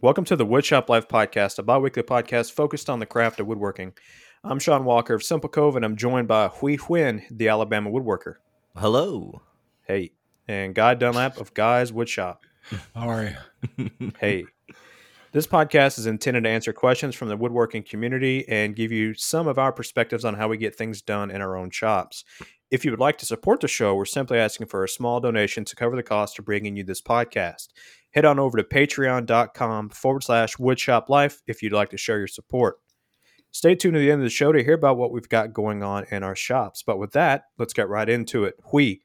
Welcome to the Woodshop Life Podcast, a bi weekly podcast focused on the craft of woodworking. I'm Sean Walker of Simple Cove, and I'm joined by Huy Nguyen, the Alabama woodworker. Hello. Hey. And Guy Dunlap of Guy's Woodshop. How are you? hey. This podcast is intended to answer questions from the woodworking community and give you some of our perspectives on how we get things done in our own shops. If you would like to support the show, we're simply asking for a small donation to cover the cost of bringing you this podcast. Head on over to patreon.com forward slash woodshop life if you'd like to show your support. Stay tuned to the end of the show to hear about what we've got going on in our shops. But with that, let's get right into it. Huy,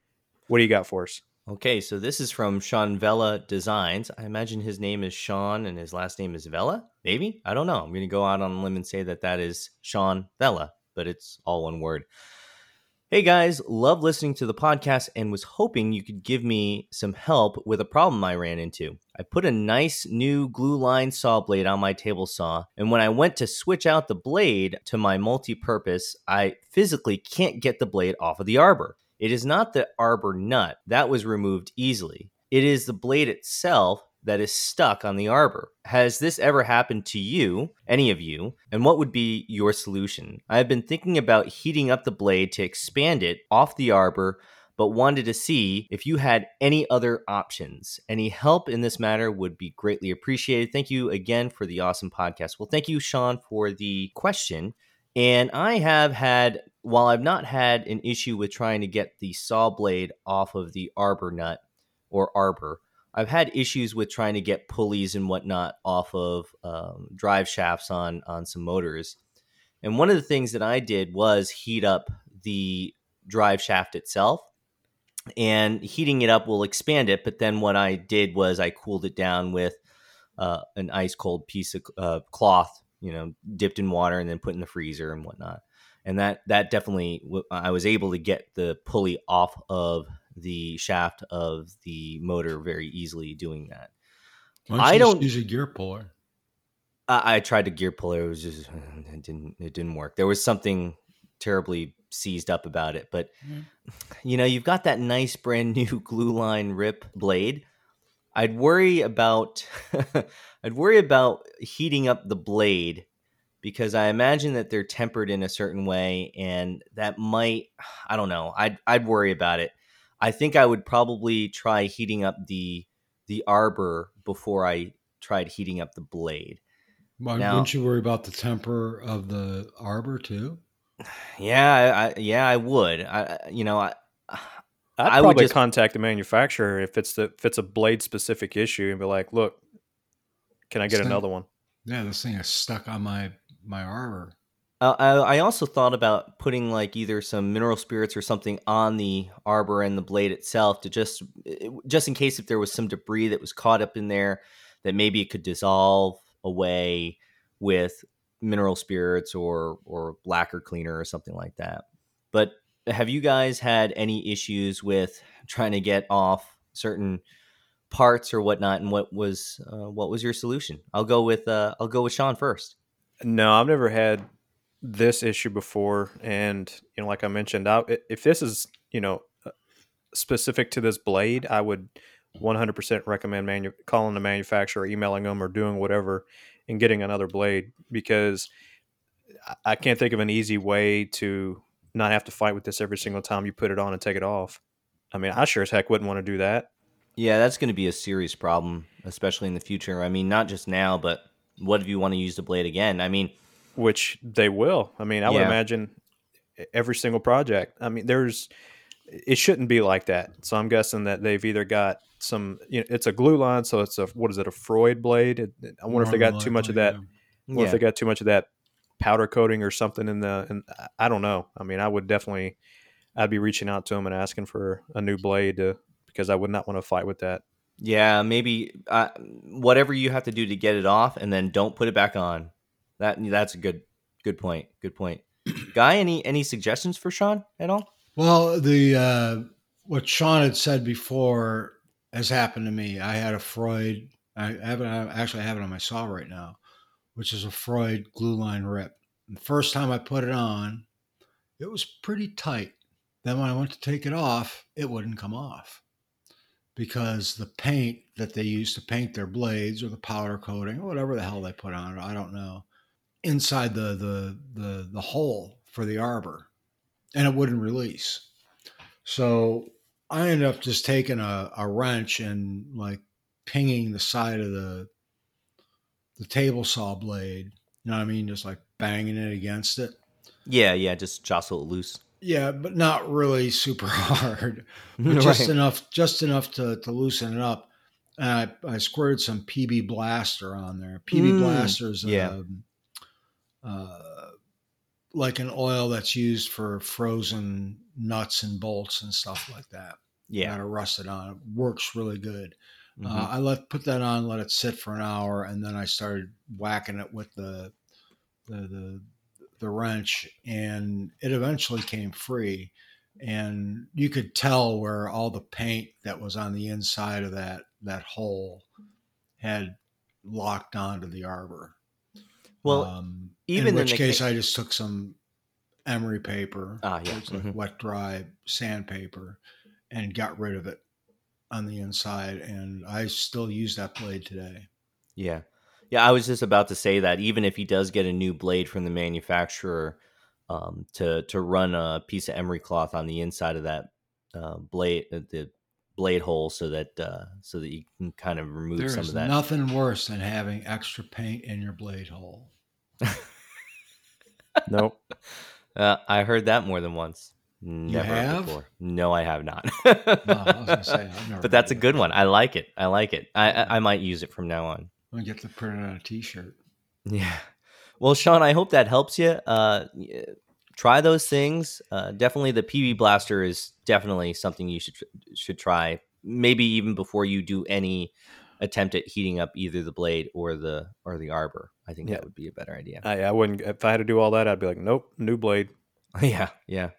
what do you got for us? Okay, so this is from Sean Vella Designs. I imagine his name is Sean and his last name is Vella. Maybe I don't know. I'm going to go out on a limb and say that that is Sean Vella, but it's all one word. Hey guys, love listening to the podcast and was hoping you could give me some help with a problem I ran into. I put a nice new glue line saw blade on my table saw, and when I went to switch out the blade to my multi purpose, I physically can't get the blade off of the arbor. It is not the arbor nut that was removed easily. It is the blade itself that is stuck on the arbor. Has this ever happened to you, any of you? And what would be your solution? I have been thinking about heating up the blade to expand it off the arbor, but wanted to see if you had any other options. Any help in this matter would be greatly appreciated. Thank you again for the awesome podcast. Well, thank you, Sean, for the question. And I have had, while I've not had an issue with trying to get the saw blade off of the arbor nut or arbor, I've had issues with trying to get pulleys and whatnot off of um, drive shafts on on some motors. And one of the things that I did was heat up the drive shaft itself. And heating it up will expand it. But then what I did was I cooled it down with uh, an ice cold piece of uh, cloth you know, dipped in water and then put in the freezer and whatnot. And that that definitely I was able to get the pulley off of the shaft of the motor very easily doing that. I don't use a gear puller. I, I tried to gear puller. It was just it didn't it didn't work. There was something terribly seized up about it. But mm-hmm. you know, you've got that nice brand new glue line rip blade. I'd worry about I'd worry about heating up the blade because I imagine that they're tempered in a certain way and that might I don't know. I'd I'd worry about it. I think I would probably try heating up the the arbor before I tried heating up the blade. Well, now, wouldn't you worry about the temper of the arbor too? Yeah, I, yeah, I would. I, you know, I, I'd I probably just, contact the manufacturer if it's the if it's a blade specific issue and be like, look, can I get thing, another one? Yeah, this thing is stuck on my my arbor. Uh, I, I also thought about putting like either some mineral spirits or something on the arbor and the blade itself to just just in case if there was some debris that was caught up in there that maybe it could dissolve away with mineral spirits or or lacquer cleaner or something like that. But have you guys had any issues with trying to get off certain parts or whatnot? And what was uh, what was your solution? I'll go with uh, i'll go with sean first. No i've never had this issue before and you know like i mentioned I, if this is you know uh, specific to this blade i would 100% recommend manu- calling the manufacturer emailing them or doing whatever and getting another blade because i can't think of an easy way to not have to fight with this every single time you put it on and take it off i mean i sure as heck wouldn't want to do that yeah, that's going to be a serious problem, especially in the future. I mean, not just now, but what if you want to use the blade again? I mean, which they will. I mean, I yeah. would imagine every single project. I mean, there's it shouldn't be like that. So I'm guessing that they've either got some. You know, it's a glue line, so it's a what is it? A Freud blade. I wonder More if they got too much of that. Yeah. Or if they got too much of that powder coating or something in the. And I don't know. I mean, I would definitely. I'd be reaching out to them and asking for a new blade to because I would not want to fight with that. Yeah, maybe uh, whatever you have to do to get it off, and then don't put it back on. That that's a good good point. Good point. Guy, any any suggestions for Sean at all? Well, the uh, what Sean had said before has happened to me. I had a Freud. I have it. Actually, I have it on my saw right now, which is a Freud glue line rip. the first time I put it on, it was pretty tight. Then when I went to take it off, it wouldn't come off. because the paint that they use to paint their blades or the powder coating or whatever the hell they put on it, I don't know, inside the the the, the hole for the arbor, and it wouldn't release. So I ended up just taking a, a wrench and like pinging the side of the the table saw blade. You know what I mean? Just like banging it against it. Yeah, yeah, just jostle it loose. Yeah, but not really super hard. Just enough, just enough to, to loosen it up. And I, I squirted some PB Blaster on there. PB Mm, Blaster's yeah. um, uh, like an oil that's used for frozen nuts and bolts and stuff like that. Yeah. To rust it on. It works really good. Mhm. Uh, I let put that on, let it sit for an hour, and then I started whacking it with the the the, the wrench, and it eventually came free. And you could tell where all the paint that was on the inside of that that hole had locked onto the arbor. well, um, even in which case, ca- I just took some emery paper, Ah, yeah, like mhm. wet dry sandpaper, and got rid of it on the inside. And I still use that blade today. Yeah. Yeah, I was just about to say that even if he does get a new blade from the manufacturer, um, to to run a piece of emery cloth on the inside of that uh, blade, uh, the blade hole, so that uh, so that you can kind of remove some There's of that. nothing worse than having extra paint in your blade hole. Nope. Uh, I heard that more than once. Never have? before. No, I have not. No, I was gonna say, I've never but that's a good one. I like it. I like it. I I, I might use it from now on. I'm gonna get to print it on a T-shirt. Yeah. Well, Sean, I hope that helps you. Uh, try those things. Uh, definitely, the PB Blaster is definitely something you should should try. Maybe even before you do any attempt at heating up either the blade or the or the arbor. I think Yeah. that would be a better idea. I, I wouldn't. If I had to do all that, I'd be like, nope, new blade. yeah, yeah,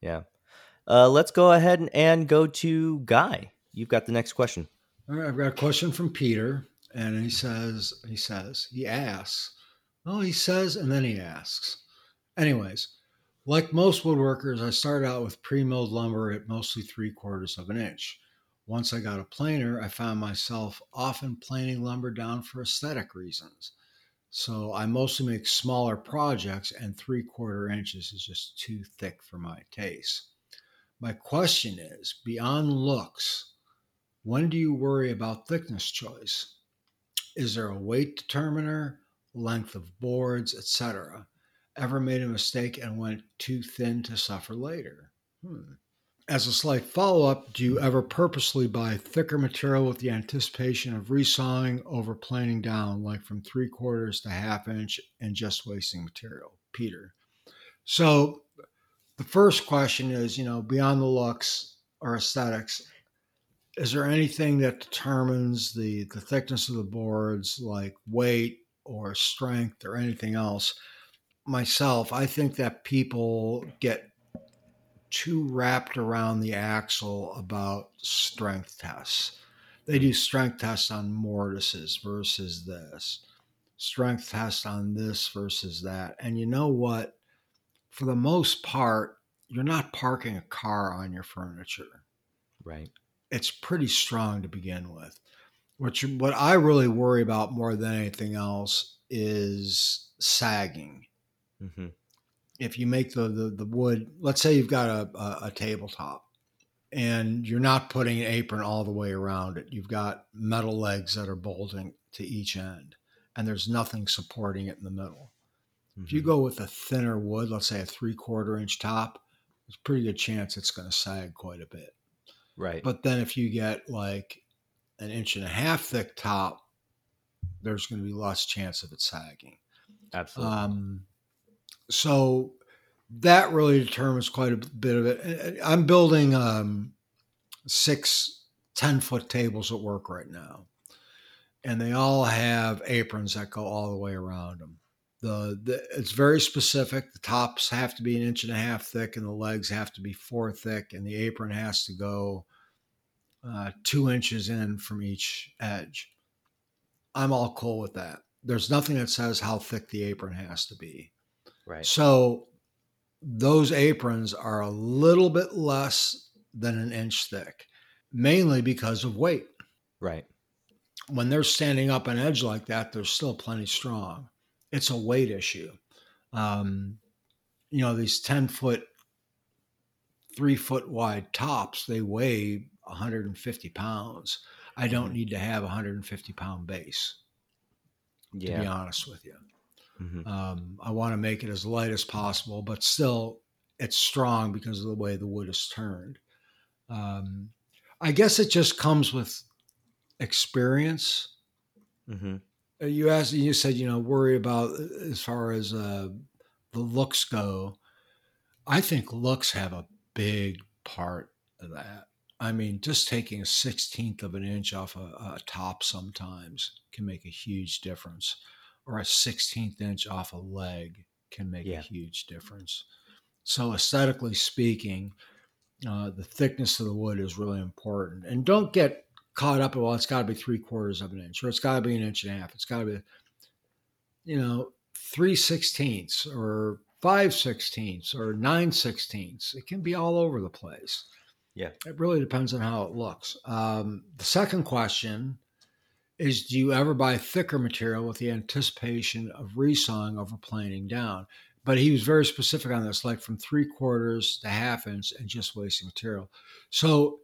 yeah. Uh, let's go ahead and, and go to Guy. You've got the next question. All right, I've got a question from Peter, and he says, he says, he asks. Oh, he says, and then he asks. Anyways, like most woodworkers, I started out with pre-milled lumber at mostly three quarters of an inch. Once I got a planer, I found myself often planing lumber down for aesthetic reasons. So I mostly make smaller projects, and three quarter inches is just too thick for my taste. My question is beyond looks, when do you worry about thickness choice? Is there a weight determiner, length of boards, etc.? Ever made a mistake and went too thin to suffer later? Hmm. As a slight follow up, do you ever purposely buy thicker material with the anticipation of resawing over planing down, like from three quarters to half inch, and just wasting material? Peter. So the first question is, you know, beyond the looks or aesthetics, is there anything that determines the the thickness of the boards, like weight or strength or anything else? Myself, I think that people get too wrapped around the axle about strength tests. They do strength tests on mortises versus this, strength tests on this versus that. And you know what? For the most part, you're not parking a car on your furniture Right. it's pretty strong to begin with. What you, what I really worry about more than anything else is sagging. hmm If you make the the, the wood, let's say you've got a, a, a tabletop, and you're not putting an apron all the way around it. You've got metal legs that are bolting to each end, and there's nothing supporting it in the middle. If you go with a thinner wood, let's say a three quarter inch top, there's a pretty good chance it's going to sag quite a bit. right. But then if you get like an inch and a half thick top, there's going to be less chance of it sagging. Absolutely. Um, so that really determines quite a bit of it. I'm building um, six 10 foot tables at work right now, and they all have aprons that go all the way around them. The, the it's very specific. The tops have to be an inch and a half thick, and the legs have to be four thick, and the apron has to go uh, two inches in from each edge. I'm all cool with that. There's nothing that says how thick the apron has to be. Right. So those aprons are a little bit less than an inch thick. mainly because of weight. Right. When they're standing up an edge like that, they're still plenty strong. It's a weight issue. Um, you know, these 10 foot, three foot wide tops, they weigh 150 pounds. I don't Mhm. need to have a 150 pound base, yeah. to be honest with you. Mhm. Um, I want to make it as light as possible, but still it's strong because of the way the wood is turned. Um, I guess it just comes with experience. Mhm. Uh, You asked, you said, you know, worry about uh, as far as uh, the looks go. I think looks have a big part of that. I mean, just taking a sixteenth of an inch off a, a top sometimes can make a huge difference, or a sixteenth inch off a leg can make Yeah. a huge difference. So, aesthetically speaking, uh, the thickness of the wood is really important. And don't get caught up in, well, it's got to be three quarters of an inch, or it's got to be an inch and a half. It's got to be, you know, three sixteenths, or five sixteenths, or nine sixteenths. It can be all over the place. Yeah. It really depends on how it looks. Um, the second question is Do you ever buy thicker material with the anticipation of resawing over planing down? But he was very specific on this, like from three quarters to half inch and just wasting material. So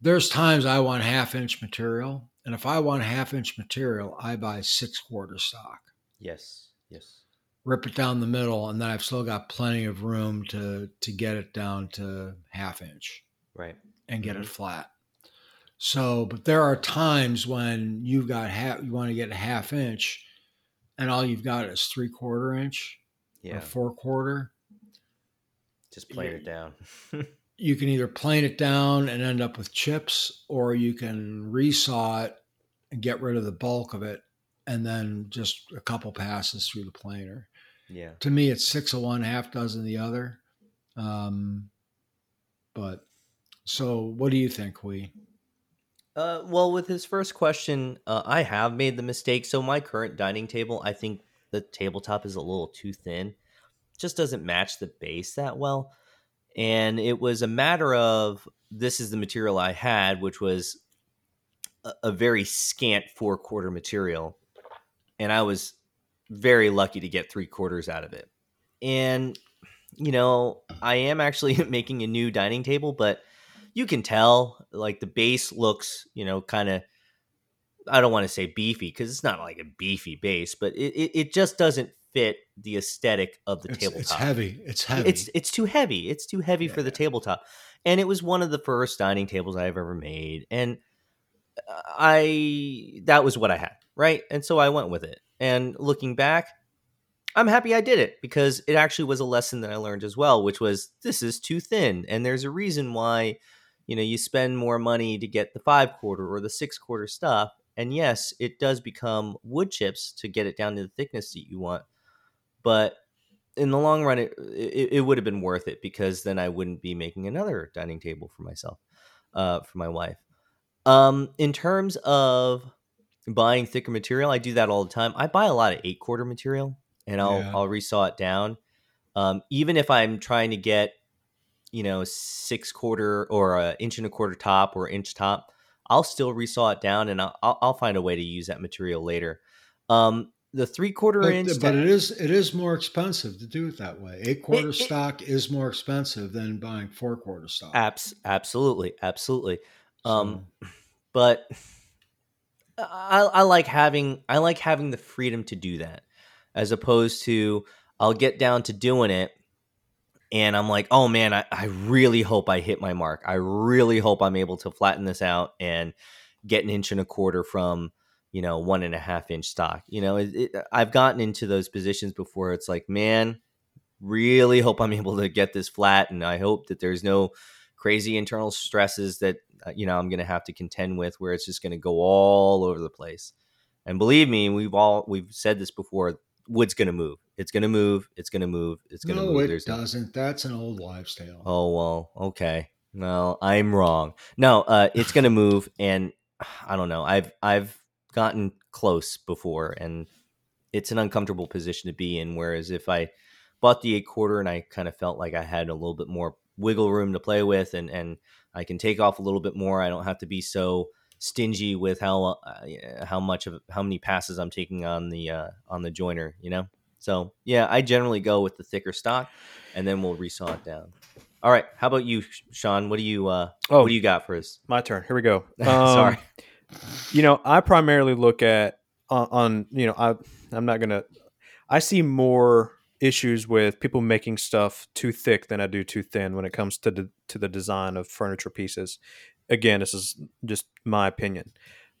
there's times I want half inch material. And if I want half inch material, I buy six quarter stock, Yes. Yes. rip it down the middle, and then I've still got plenty of room to, to get it down to half inch Right. and get Mhm. it flat. So, but there are times when you've got half, you want to get a half inch, and all you've got is three quarter inch Yeah. or four quarter. Just plane Yeah. it down. You can either plane it down and end up with chips, or you can resaw it and get rid of the bulk of it, and then just a couple passes through the planer. yeah. To me, it's six of one, half dozen the other. Um, but so, what do you think, we? Uh, well, with his first question, uh, I have made the mistake. So my current dining table, I think the tabletop is a little too thin. Just doesn't match the base that well. And it was a matter of this is the material I had, which was a, a very scant four quarter material, and I was very lucky to get three quarters out of it. And you know, I am actually making a new dining table, but you can tell like the base looks, you know, kind of I don't want to say beefy because it's not like a beefy base, but it, it, it just doesn't fit the aesthetic of the It's, tabletop. it's heavy. It's heavy. It's it's too heavy. It's too heavy for the tabletop. And it was one of the first dining tables I've ever made. And uh, I that was what I had, right? And so I went with it. And looking back, I'm happy I did it because it actually was a lesson that I learned as well, which was this is too thin. And there's a reason why, you know, you spend more money to get the five quarter or the six quarter stuff. And yes, it does become wood chips to get it down to the thickness that you want. But in the long run, it, it, it would have been worth it because then I wouldn't be making another dining table for myself, uh, for my wife. Um, in terms of buying thicker material, I do that all the time. I buy a lot of eight quarter material and I'll Yeah. I'll resaw it down. Um, even if I'm trying to get, you know, six quarter or an inch and a quarter top or inch top, I'll still resaw it down and I'll I'll, find a way to use that material later. Um, the three quarter but, inch, but it is it is more expensive to do it that way. Eight quarter it- stock is more expensive than buying four quarter stock. Abs- absolutely, absolutely. Um, So, but I, I like having I like having the freedom to do that, as opposed to I'll get down to doing it, and I'm like, oh man, I, I really hope I hit my mark. I really hope I'm able to flatten this out and get an inch and a quarter from you know one and a half inch stock. You know, it, it, I've gotten into those positions before. It's like, man, really hope I'm able to get this flat, and I hope that there's no crazy internal stresses that uh, you know I'm going to have to contend with, where it's just going to go all over the place. And believe me, we've all we've said this before. Wood's going to move. It's going to move. It's going to move. It's going to no, move. it There's doesn't. That's an old wives' tale. Oh well, okay. Well, I'm wrong. No, uh, it's gonna move, and I don't know. I've I've gotten close before, and it's an uncomfortable position to be in. Whereas if I bought the eight quarter and I kind of felt like I had a little bit more wiggle room to play with, and and I can take off a little bit more. I don't have to be so stingy with how uh, how much of how many passes I'm taking on the uh, on the jointer. You know, so yeah, I generally go with the thicker stock, and then we'll resaw it down. All right, how about you, Sean? What do you uh, Oh. what do you got for us? My turn. Here we go. Sorry. Um, You know, I primarily look at on, on you know, I I'm not gonna. I see more issues with people making stuff too thick than I do too thin when it comes to the to the design of furniture pieces. Again, this is just my opinion.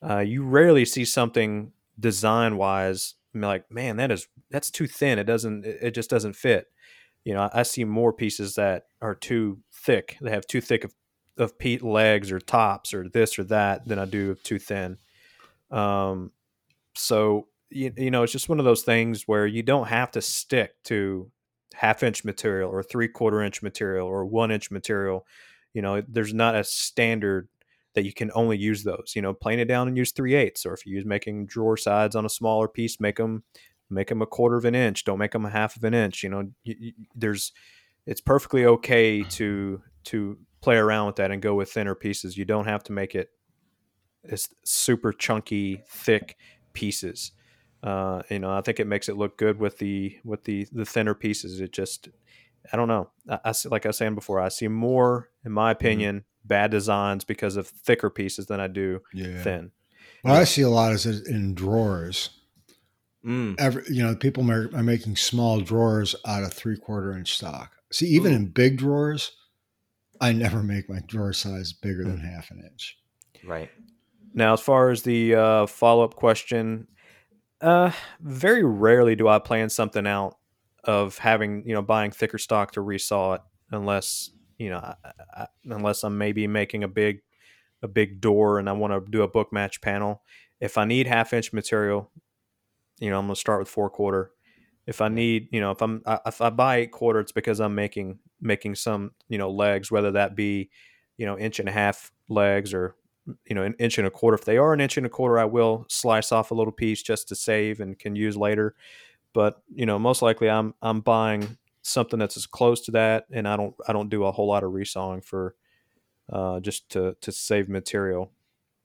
Uh, you rarely see something design wise like, man, that is that's too thin. It doesn't. It just doesn't fit. You know, I, I see more pieces that are too thick. They have too thick of of peat legs or tops or this or that than I do of too thin. Um, so you, you know, it's just one of those things where you don't have to stick to half inch material or three quarter inch material or one inch material. You know, there's not a standard that you can only use those. You know, plane it down and use three eighths, or if you use making drawer sides on a smaller piece, make them make them a quarter of an inch. Don't make them a half of an inch. You know, you, you, there's it's perfectly okay to to play around with that and go with thinner pieces. You don't have to make it it's super chunky, thick pieces. Uh, you know, I think it makes it look good with the with the the thinner pieces. It just, I don't know. I, I see, like I was saying before, I see more, in my opinion, bad designs because of thicker pieces than I do Yeah. thin. What I see a lot is it in drawers. Mm. Every, you know, people ma- are making small drawers out of three quarter inch stock. See, even Ooh. in big drawers, I never make my drawer size bigger than half an inch. Right. Now, as far as the uh, follow up question, uh, very rarely do I plan something out of having you know buying thicker stock to resaw it, unless you know, I, I, unless I'm maybe making a big a big door and I want to do a book match panel. If I need half inch material, you know, I'm gonna start with four quarter. If I need, you know, if I'm I, if I buy eight quarter, it's because I'm making making some you know legs, whether that be you know inch and a half legs or you know an inch and a quarter. If they are an inch and a quarter, I will slice off a little piece just to save and can use later. But you know, most likely I'm I'm buying something that's as close to that, and I don't I don't do a whole lot of resawing for uh, just to to save material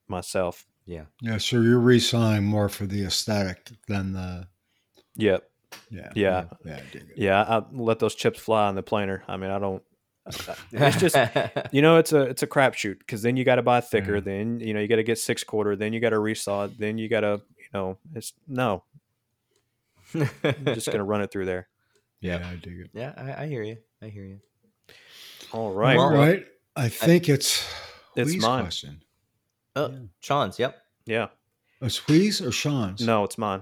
myself. Yeah. Yeah, so you're resawing more for the aesthetic than the Yep. yeah Yeah. yeah. I dig it. Yeah, I let those chips fly on the planer. I mean, I don't. It's just you know, it's a it's a crapshoot because then you got to buy thicker. Yeah. Then you know you got to get six quarter. Then you got to resaw it. Then you got to you know it's no. I'm just gonna run it through there. Yeah, I dig it. yeah, I, I hear you. I hear you. All right. All right. Well, right. I think it's It's Huy's mine. question. Oh, Yeah. Sean's. Yep. Yeah. It's Huy's or Sean's? No, it's mine.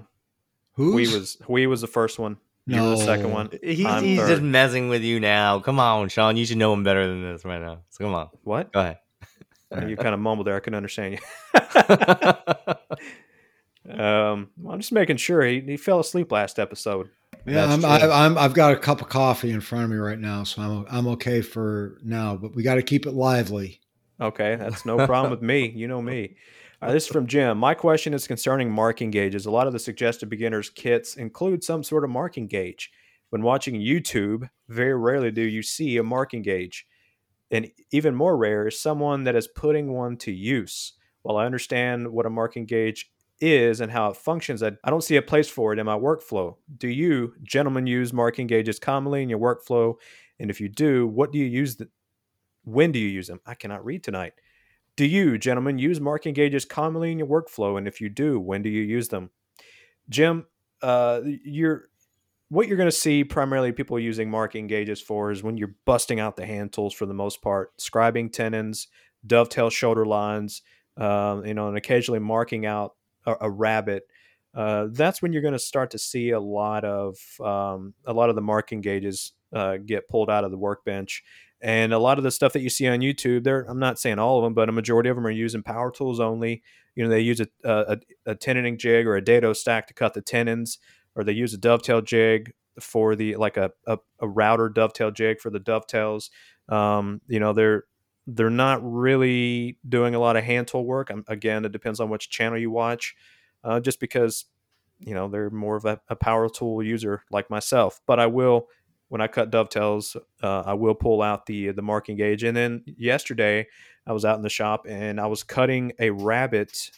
Who? We was we was the first one. You were the second one. He's, he's just messing with you now. Come on, Sean. You should know him better than this right now. So come on. What? Go ahead. You kind of mumbled there. I couldn't understand you. um, I'm just making sure he, he fell asleep last episode. Yeah, I'm, That's true. I, I'm. I've got a cup of coffee in front of me right now, so I'm. I'm okay for now. But we got to keep it lively. Okay, that's no problem with me. You know me. All right, this is from Jim. My question is concerning marking gauges. A lot of the suggested beginners kits include some sort of marking gauge. When watching YouTube, very rarely do you see a marking gauge. And even more rare is someone that is putting one to use. While I understand what a marking gauge is and how it functions, I, I don't see a place for it in my workflow. Do you, gentlemen, use marking gauges commonly in your workflow? And if you do, what do you use? The, when do you use them? I cannot read tonight. Do you, gentlemen, use marking gauges commonly in your workflow? And if you do, when do you use them? Jim, uh, you're what you're going to see primarily people using marking gauges for is when you're busting out the hand tools for the most part, scribing tenons, dovetail shoulder lines, um, you know, and occasionally marking out a, a rabbet. Uh, that's when you're going to start to see a lot of um, a lot of the marking gauges uh, get pulled out of the workbench and a lot of the stuff that you see on YouTube, there I'm not saying all of them, but a majority of them are using power tools only. You know, they use a a, a tenoning jig or a dado stack to cut the tenons, or they use a dovetail jig for the like a a, a router dovetail jig for the dovetails. Um, you know, they're they're not really doing a lot of hand tool work. Again, it depends on which channel you watch, uh, just because you know they're more of a, a power tool user like myself. But I will when I cut dovetails, uh, I will pull out the the marking gauge. And then yesterday, I was out in the shop and I was cutting a rabbet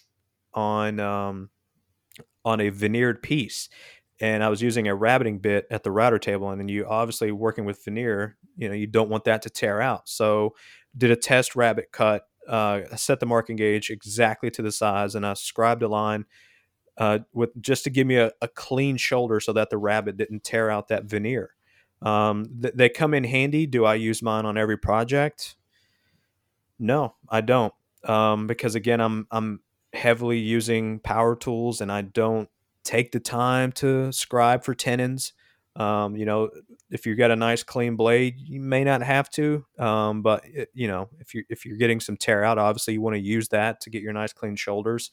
on um, on a veneered piece, and I was using a rabbeting bit at the router table. And then you obviously working with veneer, you know, you don't want that to tear out. So did a test rabbet cut. Uh, set the marking gauge exactly to the size, and I scribed a line uh, with just to give me a, a, clean shoulder so that the rabbet didn't tear out that veneer. Um, th- they come in handy. Do I use mine on every project? No, I don't. Um, because again, I'm I'm heavily using power tools, and I don't take the time to scribe for tenons. Um, you know, if you've got a nice clean blade, you may not have to. Um, but it, you know, if you if you're getting some tear out, obviously you want to use that to get your nice clean shoulders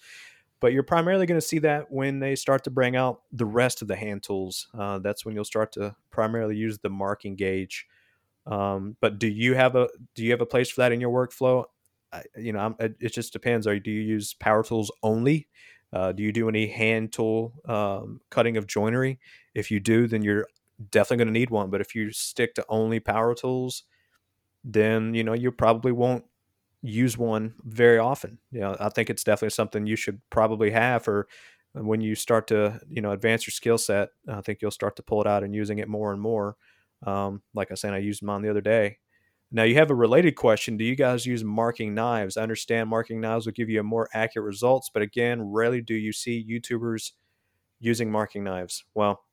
but you're primarily going to see that when they start to bring out the rest of the hand tools. Uh, that's when you'll start to primarily use the marking gauge. Um, but do you have a do you have a place for that in your workflow? I, you know, I'm, it just depends. Are do you use power tools only? Uh, do you do any hand tool um, cutting of joinery? If you do, then you're definitely going to need one. But if you stick to only power tools, then you know you probably won't use one very often. You know, I think it's definitely something you should probably have for uh, when you start to you know advance your skill set. I think you'll start to pull it out and using it more and more. Um, like I said, I used mine the other day. Now you have a related question. Do you guys use marking knives? I understand marking knives will give you a more accurate results, but again, rarely do you see YouTubers using marking knives. Well,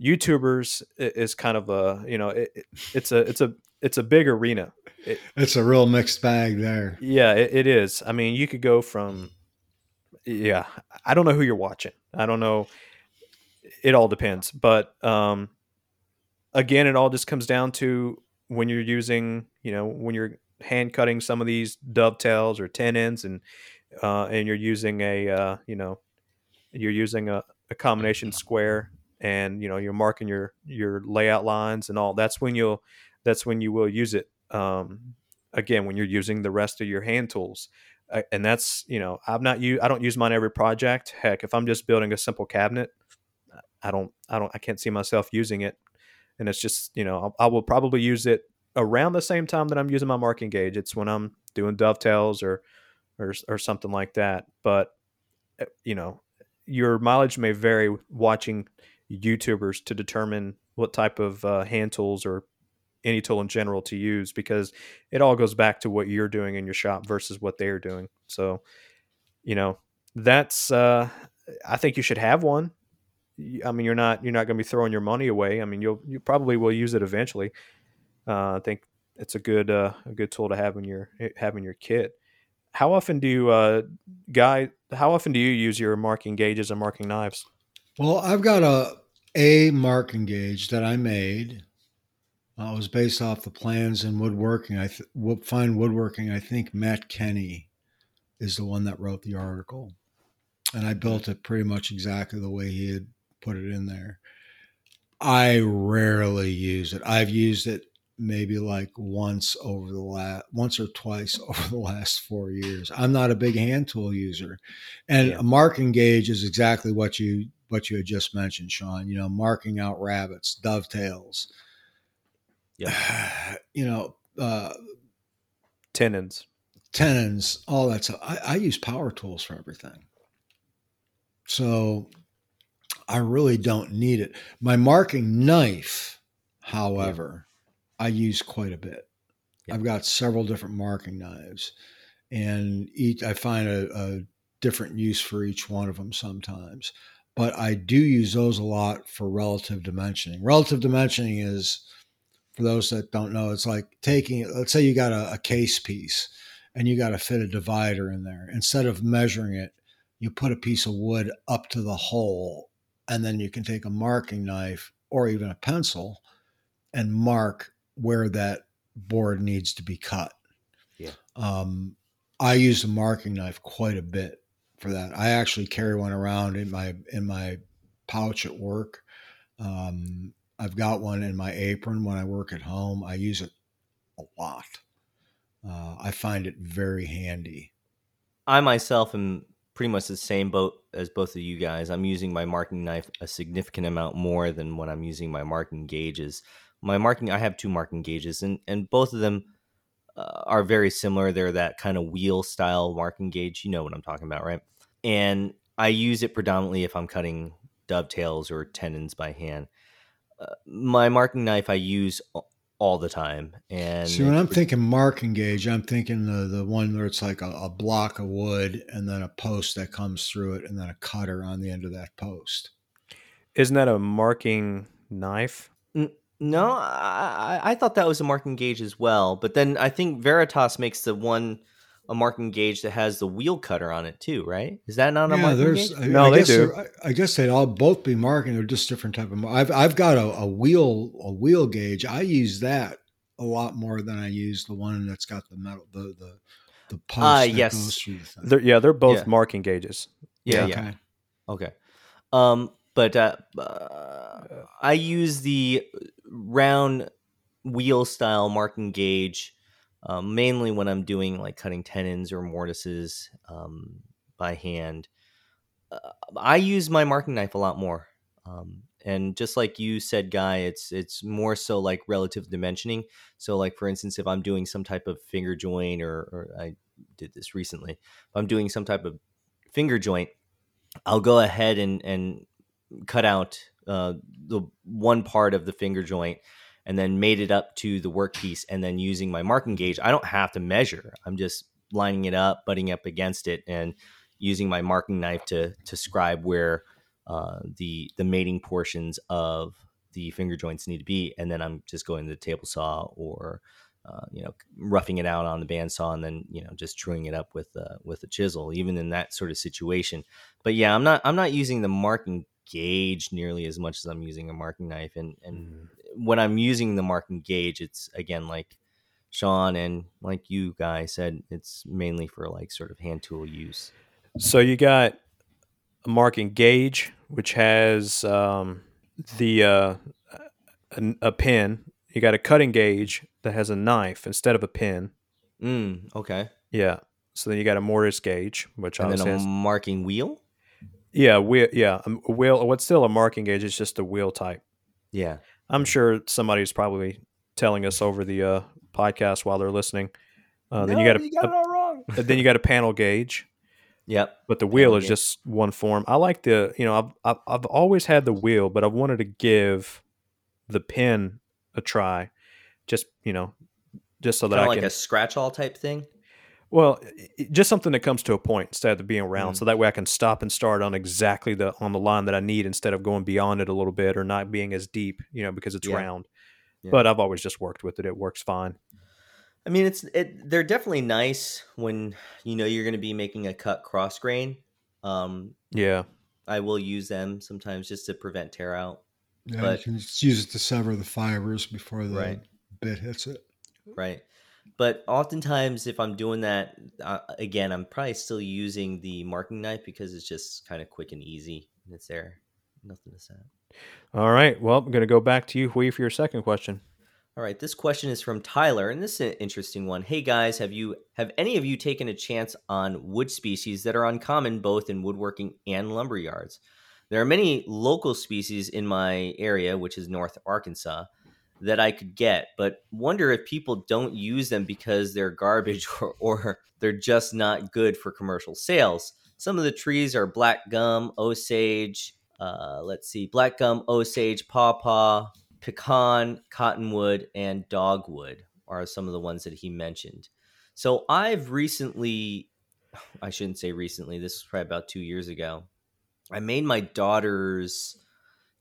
YouTubers is kind of a you know it, it's a it's a it's a big arena. It, it's a real mixed bag there. Yeah, it, it is. I mean, you could go from yeah. I don't know who you're watching. I don't know. It all depends, but um, again, it all just comes down to when you're using you know when you're hand cutting some of these dovetails or tenons and uh, and you're using a uh, you know you're using a, a combination square and you know you're marking your your layout lines and all that's when you'll that's when you will use it um, again when you're using the rest of your hand tools. Uh, and that's you know i'm not you i don't use mine every project. Heck if i'm just building a simple cabinet i don't i don't i can't see myself using it and it's just you know I, will probably use it around the same time that i'm using my marking gauge it's when i'm doing dovetails or or, or something like that but uh, you know your mileage may vary watching YouTubers to determine what type of uh, hand tools or any tool in general to use because it all goes back to what you're doing in your shop versus what they're doing. So, you know, that's uh, I think you should have one. I mean, you're not you're not going to be throwing your money away. I mean, you'll you probably will use it eventually. Uh, I think it's a good uh, a good tool to have in your have in your kit. How often do you, uh, guy? How often do you use your marking gauges and marking knives? Well, I've got a a marking gauge that I made. Uh, it was based off the plans in woodworking. I th- fine woodworking. I think Matt Kenney is the one that wrote the article, and I built it pretty much exactly the way he had put it in there. I rarely use it. I've used it maybe like once over the last once or twice over the last four years. I'm not a big hand tool user, and yeah. a marking gauge is exactly what you what you had just mentioned, Sean. You know, marking out rabbets, dovetails. Yeah. You know, uh, tenons, tenons, all that stuff. I, I use power tools for everything, so I really don't need it. My marking knife, however, yeah. I use quite a bit. Yeah. I've got several different marking knives, and each I find a, a different use for each one of them sometimes but I do use those a lot for relative dimensioning. Relative dimensioning is, for those that don't know, it's like taking, let's say you got a, a case piece and you got to fit a divider in there. Instead of measuring it, you put a piece of wood up to the hole, and then you can take a marking knife or even a pencil and mark where that board needs to be cut. Yeah. Um, I use a marking knife quite a bit for that. I actually carry one around in my in my pouch at work. Um, I've got one in my apron when I work at home. I use it a lot. Uh, I find it very handy. I myself am pretty much the same boat as both of you guys. I'm using my marking knife a significant amount more than when I'm using my marking gauges. My marking, I have two marking gauges, and and both of them uh, are very similar. They're that kind of wheel style marking gauge. You know what I'm talking about, right? And I use it predominantly if I'm cutting dovetails or tenons by hand. Uh, my marking knife I use all the time. And see, when I'm thinking marking gauge, I'm thinking the the one where it's like a, a, block of wood and then a post that comes through it, and then a cutter on the end of that post. Isn't that a marking knife? no, I, I thought that was a marking gauge as well. But then I think Veritas makes the one a marking gauge that has the wheel cutter on it too, right? Is that not a yeah, marking there's, gauge? I, no, I they do. I, guess they'd all both be marking. They're just different type of. I've I've got a, a, wheel a wheel gauge. I use that a lot more than I use the one that's got the metal the the the post. Uh, yes. The they're, yeah, they're both yeah. marking gauges. Yeah, yeah. Okay. okay. Um, but uh, uh, I use the round wheel style marking gauge um, mainly when I'm doing like cutting tenons or mortises um, by hand. Uh, I use my marking knife a lot more. Um, and just like you said, Guy, it's it's more so like relative dimensioning. So, like for instance, if I'm doing some type of finger joint, or, or I did this recently, if I'm doing some type of finger joint, I'll go ahead and and cut out uh, the one part of the finger joint and then made it up to the workpiece and then using my marking gauge, I don't have to measure. I'm just lining it up, butting up against it, and using my marking knife to to scribe where uh, the the mating portions of the finger joints need to be, and then I'm just going to the table saw or uh, you know roughing it out on the bandsaw and then you know just truing it up with uh, with a chisel, even in that sort of situation. But yeah, I'm not I'm not using the marking gauge nearly as much as I'm using a marking knife, and and mm when I'm using the marking gauge, it's again like Sean and like you guys said, it's mainly for like sort of hand tool use. So you got a marking gauge, which has um, the uh, a, a pin. You got a cutting gauge that has a knife instead of a pin. Mm, okay. Yeah. So then you got a mortise gauge, which and then a has, marking wheel. Yeah, wheel. Yeah, a wheel. What's still a marking gauge? It's just a wheel type. Yeah. I'm sure somebody's probably telling us over the uh, podcast while they're listening. Uh, no, then you got, a, you got it all wrong. then you got a panel gauge. Yep. But the wheel panel is gauge. just one form. I like the, you know, I've, I've, I've always had the wheel, but I've wanted to give the pin a try. Just you know, just so that Kinda I like can a scratch awl type thing. Well, just something that comes to a point instead of being round, Mm. so that way I can stop and start on exactly the on the line that I need instead of going beyond it a little bit or not being as deep, you know, because it's Yeah. round. Yeah. But I've always just worked with it; it works fine. I mean, it's it. They're definitely nice when you know you're going to be making a cut cross grain. Um, Yeah, I will use them sometimes just to prevent tear out. Yeah, But- you can just use it to sever the fibers before the Right. bit hits it. Right. But oftentimes, if I'm doing that, uh, again, I'm probably still using the marking knife because it's just kind of quick and easy. And it's there. Nothing to say. All right. Well, I'm going to go back to you, Huy, for your second question. All right, this question is from Tyler, and this is an interesting one. Hey guys, have you have any of you taken a chance on wood species that are uncommon both in woodworking and lumber yards? There are many local species in my area, which is North Arkansas, that I could get, but wonder if people don't use them because they're garbage or, or they're just not good for commercial sales. Some of the trees are black gum, osage, uh, let's see, black gum, osage, pawpaw, pecan, cottonwood, and dogwood are some of the ones that he mentioned. So I've recently, I shouldn't say recently, this was probably about two years ago. I made my daughter's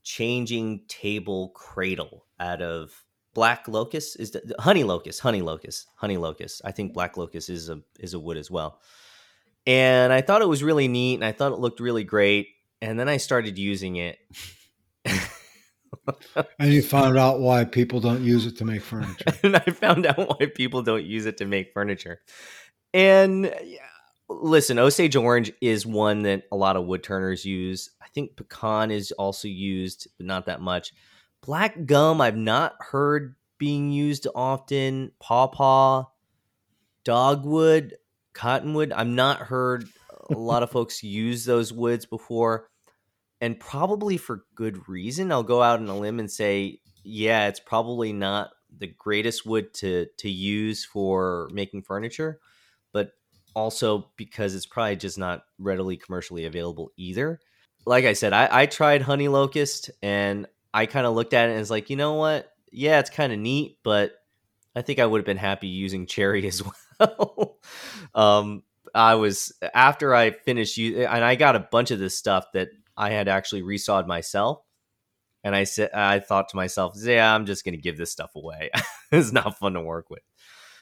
changing table cradle out of black locust is the, honey locust honey locust honey locust. I think black locust is a is a wood as well. And i thought it was really neat and i thought it looked really great and then i started using it. And you found out why people don't use it to make furniture. and i found out why people don't use it to make furniture. And yeah, listen osage orange is one that a lot of wood turners use. I think pecan is also used but not that much. Black gum i've not heard being used often. Pawpaw dogwood cottonwood i've not heard a lot of folks use those woods before, and probably for good reason. I'll go out on a limb and say, yeah, it's probably not the greatest wood to to use for making furniture, also because it's probably just not readily commercially available either. Like I said, I, I tried honey locust and I kind of looked at it and was like, you know what? Yeah, it's kind of neat, but I think I would have been happy using cherry as well. um, I was after I finished and I got a bunch of this stuff that I had actually resawed myself. And I said, I thought to myself, yeah, I'm just going to give this stuff away. it's not fun to work with.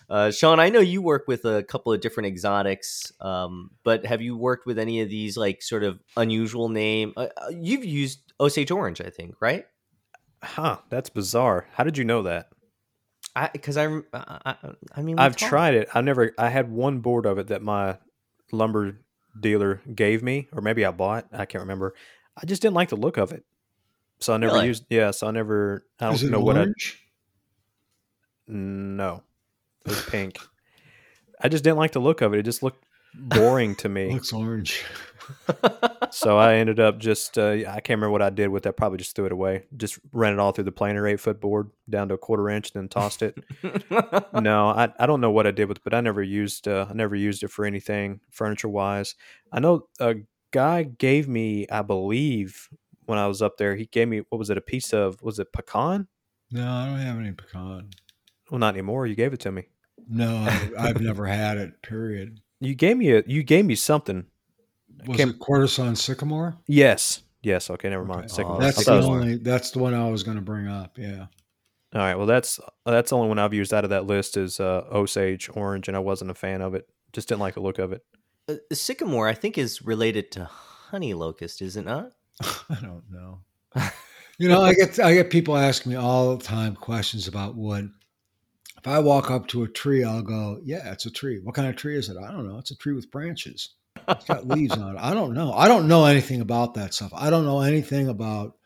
Uh, Sean, I know you work with a couple of different exotics, um, but have you worked with any of these like sort of unusual name? Uh, uh you've used Osage Orange, I think, right? Huh, that's bizarre. How did you know that? I because I, I, I mean I've talked. tried it. I never. I had one board of it that my lumber dealer gave me, or maybe I bought. I can't remember. I just didn't like the look of it, so I never really? used. Yeah, so I never. I don't know what? I. No, it was pink. I just didn't like the look of it. It just looked boring to me. Looks orange. so I ended up just uh, I can't remember what I did with that. Probably just threw it away. Just ran it all through the planer eight foot board down to a quarter inch, and then tossed it. no, I, I don't know what I did with, it, but I never used uh, I never used it for anything furniture wise. I know a guy gave me, I believe, when I was up there, he gave me what was it? A piece of was it pecan? No, I don't have any pecan. Well, not anymore. You gave it to me. No, I've, I've never had it. Period. You gave me a you gave me something was Cam- it Quartersawn Sycamore? Yes. Yes. Okay. Never mind. Okay. Sycamore. Oh, that's the only. That's the one I was going to bring up. Yeah. All right. Well, that's that's the only one I've used out of that list is uh, Osage Orange, and I wasn't a fan of it. Just didn't like the look of it. Uh, sycamore, I think, is related to honey locust, is it not? I don't know. you know, I get I get people asking me all the time questions about wood. If I walk up to a tree, I'll go, "Yeah, it's a tree. What kind of tree is it? I don't know. It's a tree with branches." It's got leaves on it. I don't know. I don't know anything about that stuff. I don't know anything about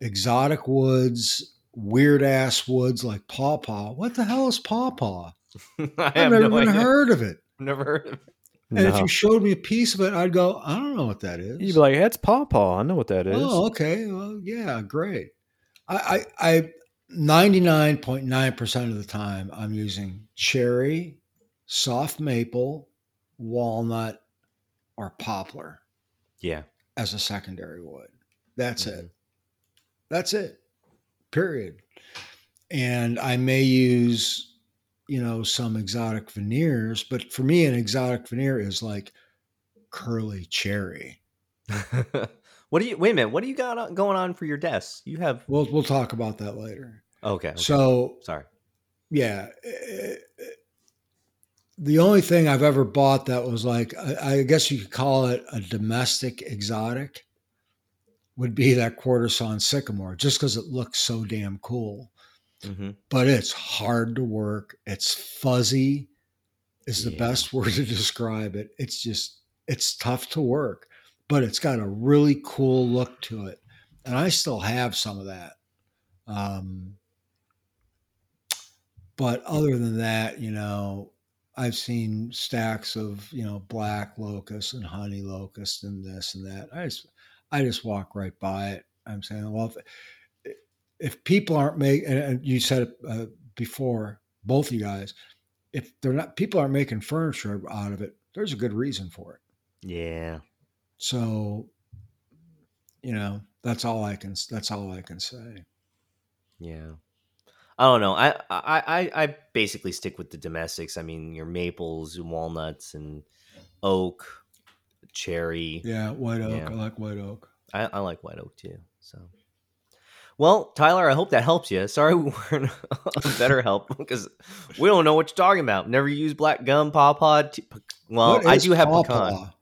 exotic woods, weird ass woods like pawpaw. What the hell is pawpaw? I have never no even idea. heard of it. Never heard of it. And no. if you showed me a piece of it, I'd go, I don't know what that is. You'd be like, that's pawpaw. I know what that oh, is. Oh, okay. Well, yeah, great. I, I, I 99.9% of the time, I'm using cherry, soft maple, walnut, or poplar. Yeah. As a secondary wood. That's mm-hmm. it. That's it. Period. And I may use, you know, some exotic veneers, but for me, an exotic veneer is like curly cherry. what do you wait a minute? What do you got uh, going on for your desk? You have We'll we'll talk about that later. Okay. okay. So sorry. Yeah, eh, eh, the only thing I've ever bought that was like, I, I guess you could call it a domestic exotic, would be that Quartersawn sycamore, just because it looks so damn cool. Mm-hmm. But it's hard to work. It's fuzzy, is the yeah. best word to describe it. It's just, it's tough to work, but it's got a really cool look to it. And I still have some of that. Um, but other than that, you know, I've seen stacks of you know black locust and honey locust and this and that. I just I just walk right by it. I'm saying, well, if, if people aren't making, and you said it uh, before, both of you guys, if they're not, people aren't making furniture out of it. There's a good reason for it. Yeah. So, you know, that's all I can. That's all I can say. Yeah. I don't know. I, I I basically stick with the domestics. I mean, your maples, and walnuts, and oak, cherry. Yeah, white oak. Yeah. I like white oak. I, I like white oak too. So, well, Tyler, I hope that helps you. Sorry, we weren't better help because we don't know what you're talking about. Never use black gum, pawpaw. T- well, I do have pawpaw? pecan.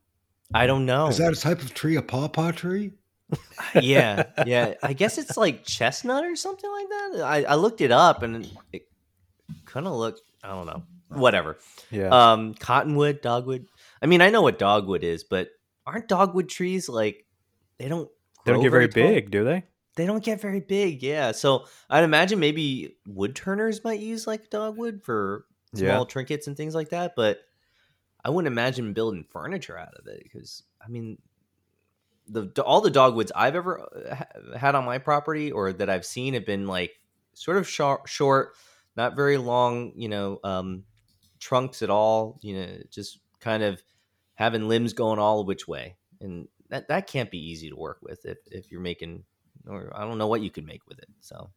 I don't know. Is that a type of tree? A pawpaw tree? yeah, yeah. I guess it's like chestnut or something like that. I, I looked it up and it kind of looked. I don't know. Whatever. Yeah. Um, cottonwood, dogwood. I mean, I know what dogwood is, but aren't dogwood trees like they don't they don't get very, very big, do they? They don't get very big. Yeah. So I'd imagine maybe wood turners might use like dogwood for small yeah. trinkets and things like that, but I wouldn't imagine building furniture out of it because I mean, the all the dogwoods I've ever uh, had on my property or that I've seen have been like sort of short, short not very long, you know, um, trunks at all. You know, just kind of having limbs going all which way, and that that can't be easy to work with if if you're making or I don't know what you could make with it. So,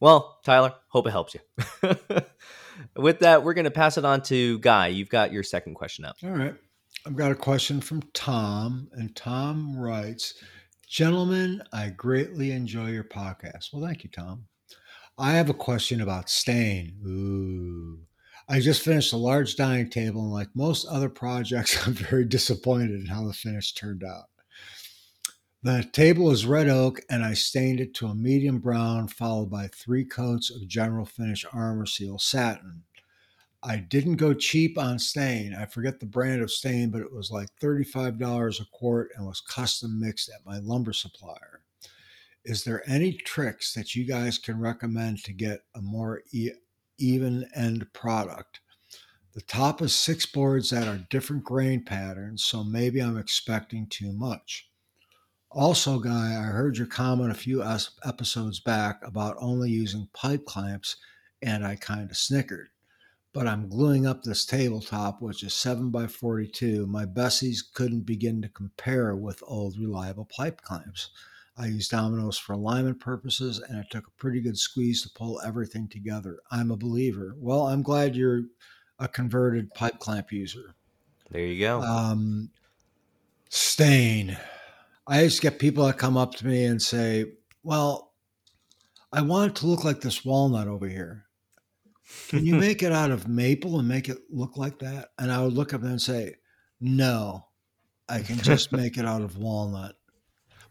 well, Tyler, hope it helps you. with that, we're going to pass it on to Guy. You've got your second question up. All right. I've got a question from Tom, and Tom writes, Gentlemen, I greatly enjoy your podcast. Well, thank you, Tom. I have a question about stain. Ooh. I just finished a large dining table, and like most other projects, I'm very disappointed in how the finish turned out. The table is red oak, and I stained it to a medium brown, followed by three coats of General Finish Arm-R-Seal satin. I didn't go cheap on stain. I forget the brand of stain, but it was like $35 a quart and was custom mixed at my lumber supplier. Is there any tricks that you guys can recommend to get a more e- even end product? The top is six boards that are different grain patterns, so maybe I'm expecting too much. Also, Guy, I heard your comment a few episodes back about only using pipe clamps, and I kind of snickered. But I'm gluing up this tabletop, which is 7 by 42 My Besseys couldn't begin to compare with old reliable pipe clamps. I use dominoes for alignment purposes, and it took a pretty good squeeze to pull everything together. I'm a believer. Well, I'm glad you're a converted pipe clamp user. There you go. Um, stain. I used to get people that come up to me and say, Well, I want it to look like this walnut over here. Can you make it out of maple and make it look like that? And I would look up and say, No, I can just make it out of walnut.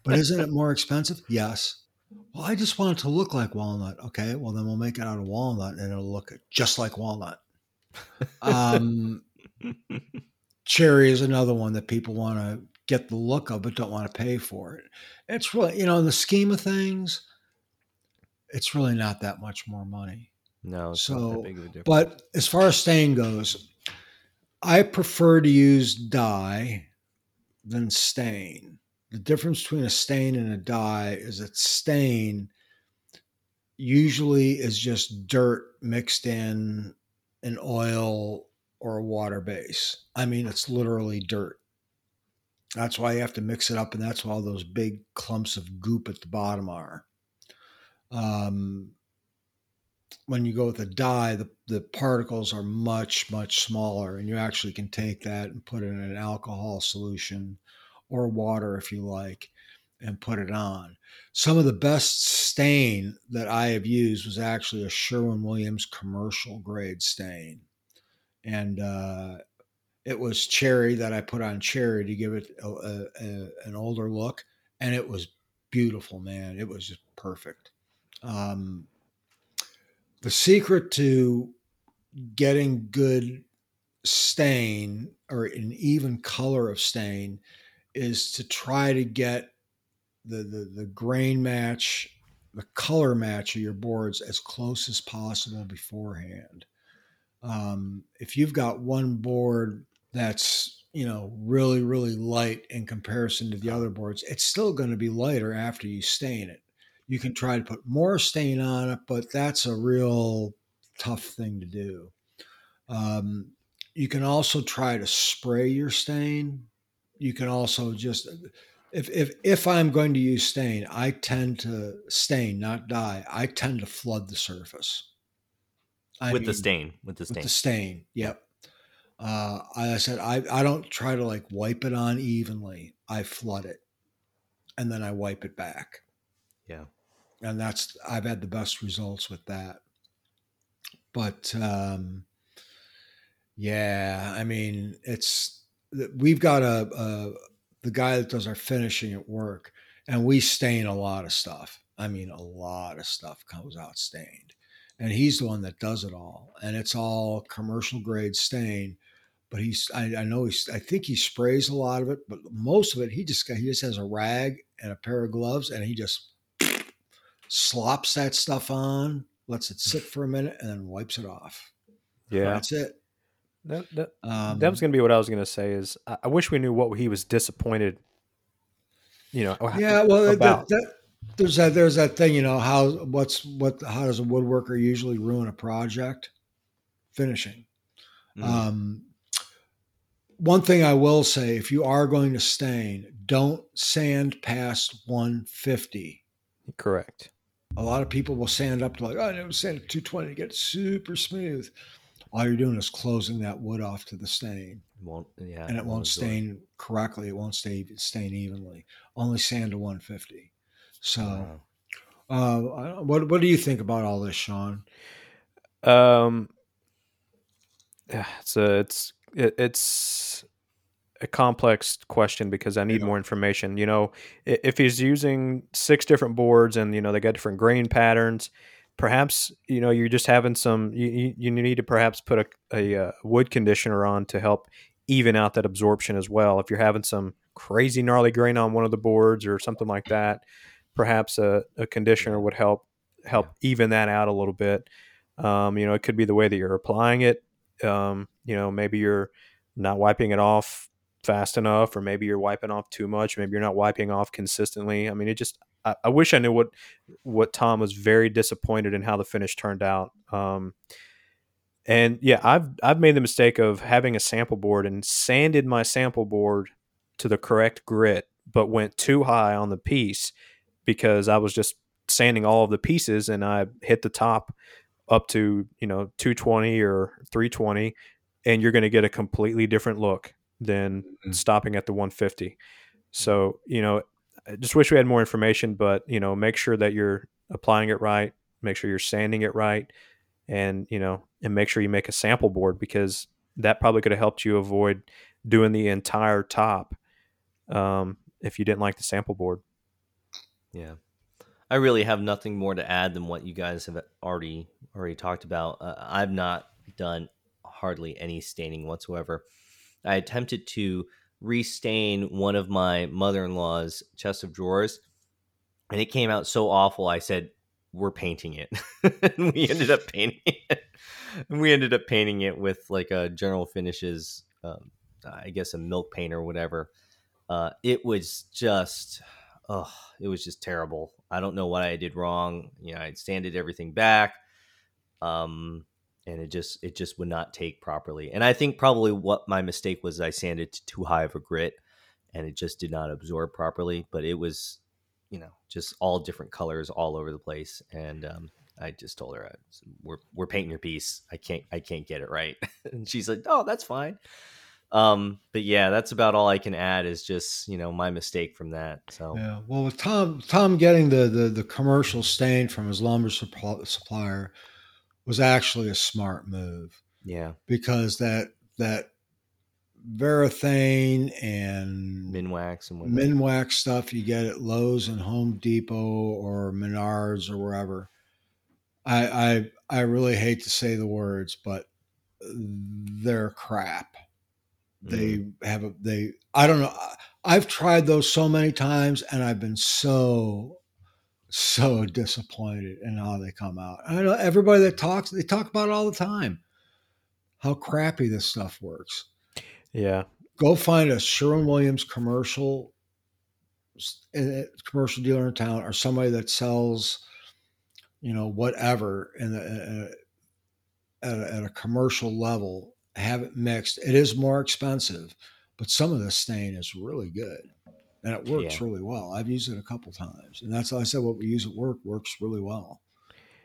But isn't it more expensive? Yes. Well, I just want it to look like walnut. Okay, well, then we'll make it out of walnut and it'll look just like walnut. Um, cherry is another one that people want to get the look of but don't want to pay for it. It's really, you know, in the scheme of things, it's really not that much more money. No, so, but as far as stain goes, I prefer to use dye than stain. The difference between a stain and a dye is that stain usually is just dirt mixed in an oil or a water base. I mean, it's literally dirt. That's why you have to mix it up, and that's why all those big clumps of goop at the bottom are. Um, when you go with a dye, the, the particles are much, much smaller, and you actually can take that and put it in an alcohol solution or water if you like and put it on. Some of the best stain that I have used was actually a Sherwin Williams commercial grade stain. And uh, it was cherry that I put on cherry to give it a, a, a, an older look, and it was beautiful, man. It was just perfect. Um, the secret to getting good stain or an even color of stain is to try to get the, the, the grain match, the color match of your boards as close as possible beforehand. Um, if you've got one board that's you know really really light in comparison to the other boards it's still going to be lighter after you stain it. You can try to put more stain on it but that's a real tough thing to do. Um, you can also try to spray your stain. You can also just if, if if i'm going to use stain i tend to stain not dye. I tend to flood the surface. I with mean, the stain with the stain with the stain yep uh, I said I, I don't try to like wipe it on evenly. I flood it, and then I wipe it back. Yeah, and that's I've had the best results with that. But um, yeah, I mean it's we've got a, a the guy that does our finishing at work, and we stain a lot of stuff. I mean, a lot of stuff comes out stained and he's the one that does it all and it's all commercial grade stain but he's I, I, know he's I think he sprays a lot of it, but most of it he just he just has a rag and a pair of gloves and he just slops that stuff on, lets it sit for a minute, and then wipes it off. Yeah, that's it. That, that, Um, that was going to be what I was going to say. Is I, I wish we knew what he was disappointed. You know, yeah. Well, about. that, there's that there's that thing. You know how what's what how does a woodworker usually ruin a project? Finishing. Mhm. Um, one thing I will say, if you are going to stain, don't sand past 150. correct. A lot of people will sand up to like, oh, I never sand at 220 to get super smooth. All you're doing is closing that wood off to the stain, won't yeah, and it won't stain correctly. It won't stay stain evenly. Only sand to 150. So, Wow. uh, what what do you think about all this, Sean? Um, yeah, it's a, it's it, it's a complex question because I need Yeah. more information. You know, if he's using six different boards and you know they got different grain patterns, perhaps you know you're just having some. You you, need to perhaps put a, a uh, wood conditioner on to help even out that absorption as well. If you're having some crazy gnarly grain on one of the boards or something like that, perhaps a, a conditioner would help help even that out a little bit. Um, you know, it could be the way that you're applying it. Um, you know, maybe you're not wiping it off fast enough, or maybe you're wiping off too much. Maybe you're not wiping off consistently. I mean, it just. I, I wish I knew what what Tom was very disappointed in how the finish turned out. Um, and yeah, I've I've made the mistake of having a sample board and sanded my sample board to the correct grit, but went too high on the piece because I was just sanding all of the pieces and I hit the top up to, you know, 220 or 320 and you're going to get a completely different look than Mhm. stopping at the 150. So, you know, I just wish we had more information, but, you know, make sure that you're applying it right, make sure you're sanding it right and, you know, and make sure you make a sample board because that probably could have helped you avoid doing the entire top um, if you didn't like the sample board. Yeah, I really have nothing more to add than what you guys have already already talked about. Uh, I've not done hardly any staining whatsoever. I attempted to restain one of my mother-in-law's chest of drawers, and it came out so awful. I said, "We're painting it." we ended up painting it. And we ended up painting it with like a General Finishes, um, I guess a milk paint or whatever. Uh, it was just oh, it was just terrible. I don't know what I did wrong. You know, I'd sanded everything back, um, and it just it just would not take properly. And I think probably what my mistake was, I sanded to too high of a grit, and it just did not absorb properly. But it was, you know, just all different colors all over the place, and um, I just told her, "We're we're painting your piece. I can't I can't get it right." and she's like, "Oh, that's fine." Um, but yeah, that's about all I can add. Is just you know my mistake from that. So Yeah. Well, with Tom, Tom getting the the, the commercial stain from his lumber suppl- supplier was actually a smart move yeah, because that that Varathane and Minwax and whatnot. Minwax stuff you get at Lowe's and Home Depot or Menards or wherever. I I I really hate to say the words, but they're crap. They Mm-hmm. have a they. I don't know. I've tried those so many times, and I've been so so disappointed in how they come out. I know everybody that talks, they talk about it all the time. How crappy this stuff works. Yeah. Go find a Sherwin Williams commercial commercial dealer in town, or somebody that sells, you know, whatever in the, uh, at, a, at a commercial level. Have it mixed. It is more expensive, but some of the stain is really good, and it works Yeah. really well. I've used it a couple times, and that's why I said what we use at work works really well.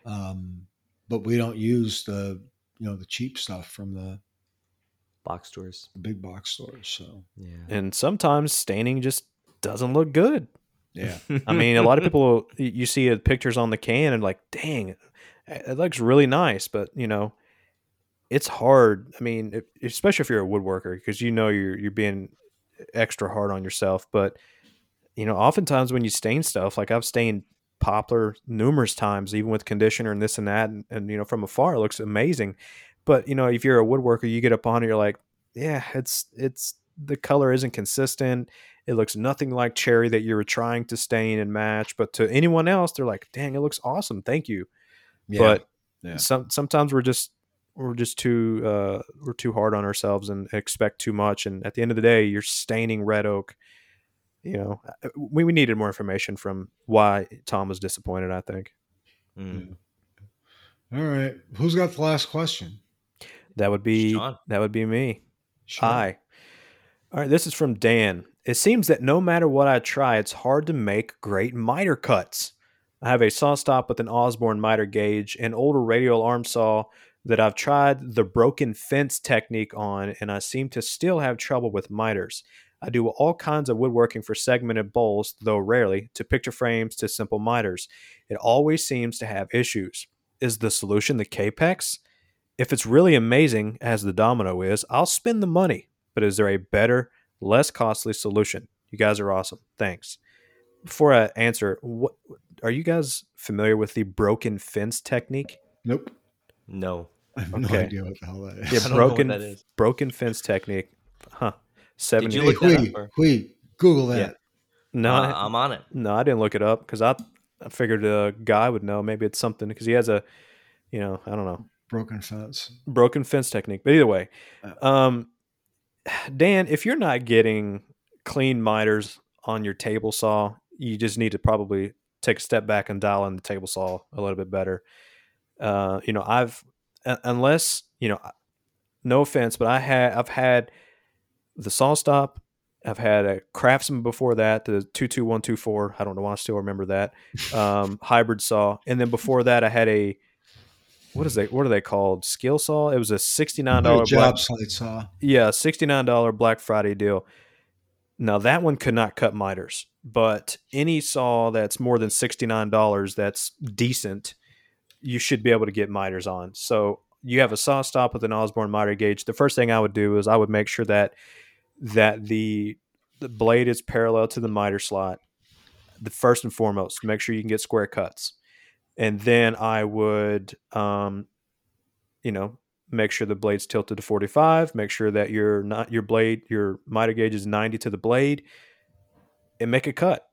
Um, but we don't use the you know the cheap stuff from the, box stores. the big box stores. So Yeah, And sometimes staining just doesn't look good. yeah, I mean, a lot of people you see uh, pictures on the can and like, dang, it it looks really nice, but you know, it's hard. I mean, especially if you're a woodworker, because you know you're you're being extra hard on yourself. But you know, oftentimes when you stain stuff, like I've stained poplar numerous times, even with conditioner and this and that, and, and you know, from afar it looks amazing. But you know, if you're a woodworker, you get up on it, you're like, yeah, it's it's the color isn't consistent. It looks nothing like cherry that you were trying to stain and match. But to anyone else, they're like, dang, it looks awesome. Thank you. yeah. But yeah. some sometimes we're just we're just too uh, we're too hard on ourselves and expect too much. And at the end of the day, you're staining red oak. You know, uh, we, we needed more information from why Tom was disappointed. I think Mm. All right. Who's got the last question? that would be Sean. that would be me. Sure. Hi. All right, this is from Dan. It seems that no matter what I try, it's hard to make great miter cuts. I have a SawStop with an Osborne miter gauge, an older radial arm saw that I've tried the broken fence technique on, and I seem to still have trouble with miters. I do all kinds of woodworking for segmented bowls, though rarely, to picture frames to simple miters. It always seems to have issues. Is the solution the Kapex? If it's really amazing, as the Domino is, I'll spend the money. But is there a better, less costly solution? You guys are awesome. Thanks. Before I answer, what are you guys familiar with the broken fence technique? Nope. No. I have no Okay. idea what the hell that is. Yeah, I don't know what broken that is. broken fence technique. Huh. Seventy. you Hey, look that Huy, up, or- Huy, Google that. Yeah. no, Uh, I- I'm on it. no, I didn't look it up because I, I figured a guy would know. Maybe it's something because he has a, you know, I don't know, Broken fence. broken fence technique. But either way, um, Dan, if you're not getting clean miters on your table saw, you just need to probably take a step back and dial in the table saw a little bit better. Uh, you know, I've unless you know, no offense, but I had I've had the SawStop. I've had a Craftsman before that, the two two one two four. I don't know why I still remember that um, hybrid saw, and then before that, I had a what is they what are they called? Skil saw. It was a sixty nine dollar job site saw. yeah, sixty nine dollar Black Friday deal. Now that one could not cut miters, but any saw that's more than sixty nine dollars that's decent, you should be able to get miters on. So you have a SawStop with an Osborne miter gauge. The first thing I would do is I would make sure that that the the blade is parallel to the miter slot. The first and foremost, make sure you can get square cuts, and then I would, um, you know, make sure the blade's tilted to 45 make sure that your not your blade your miter gauge is 90 to the blade and make a cut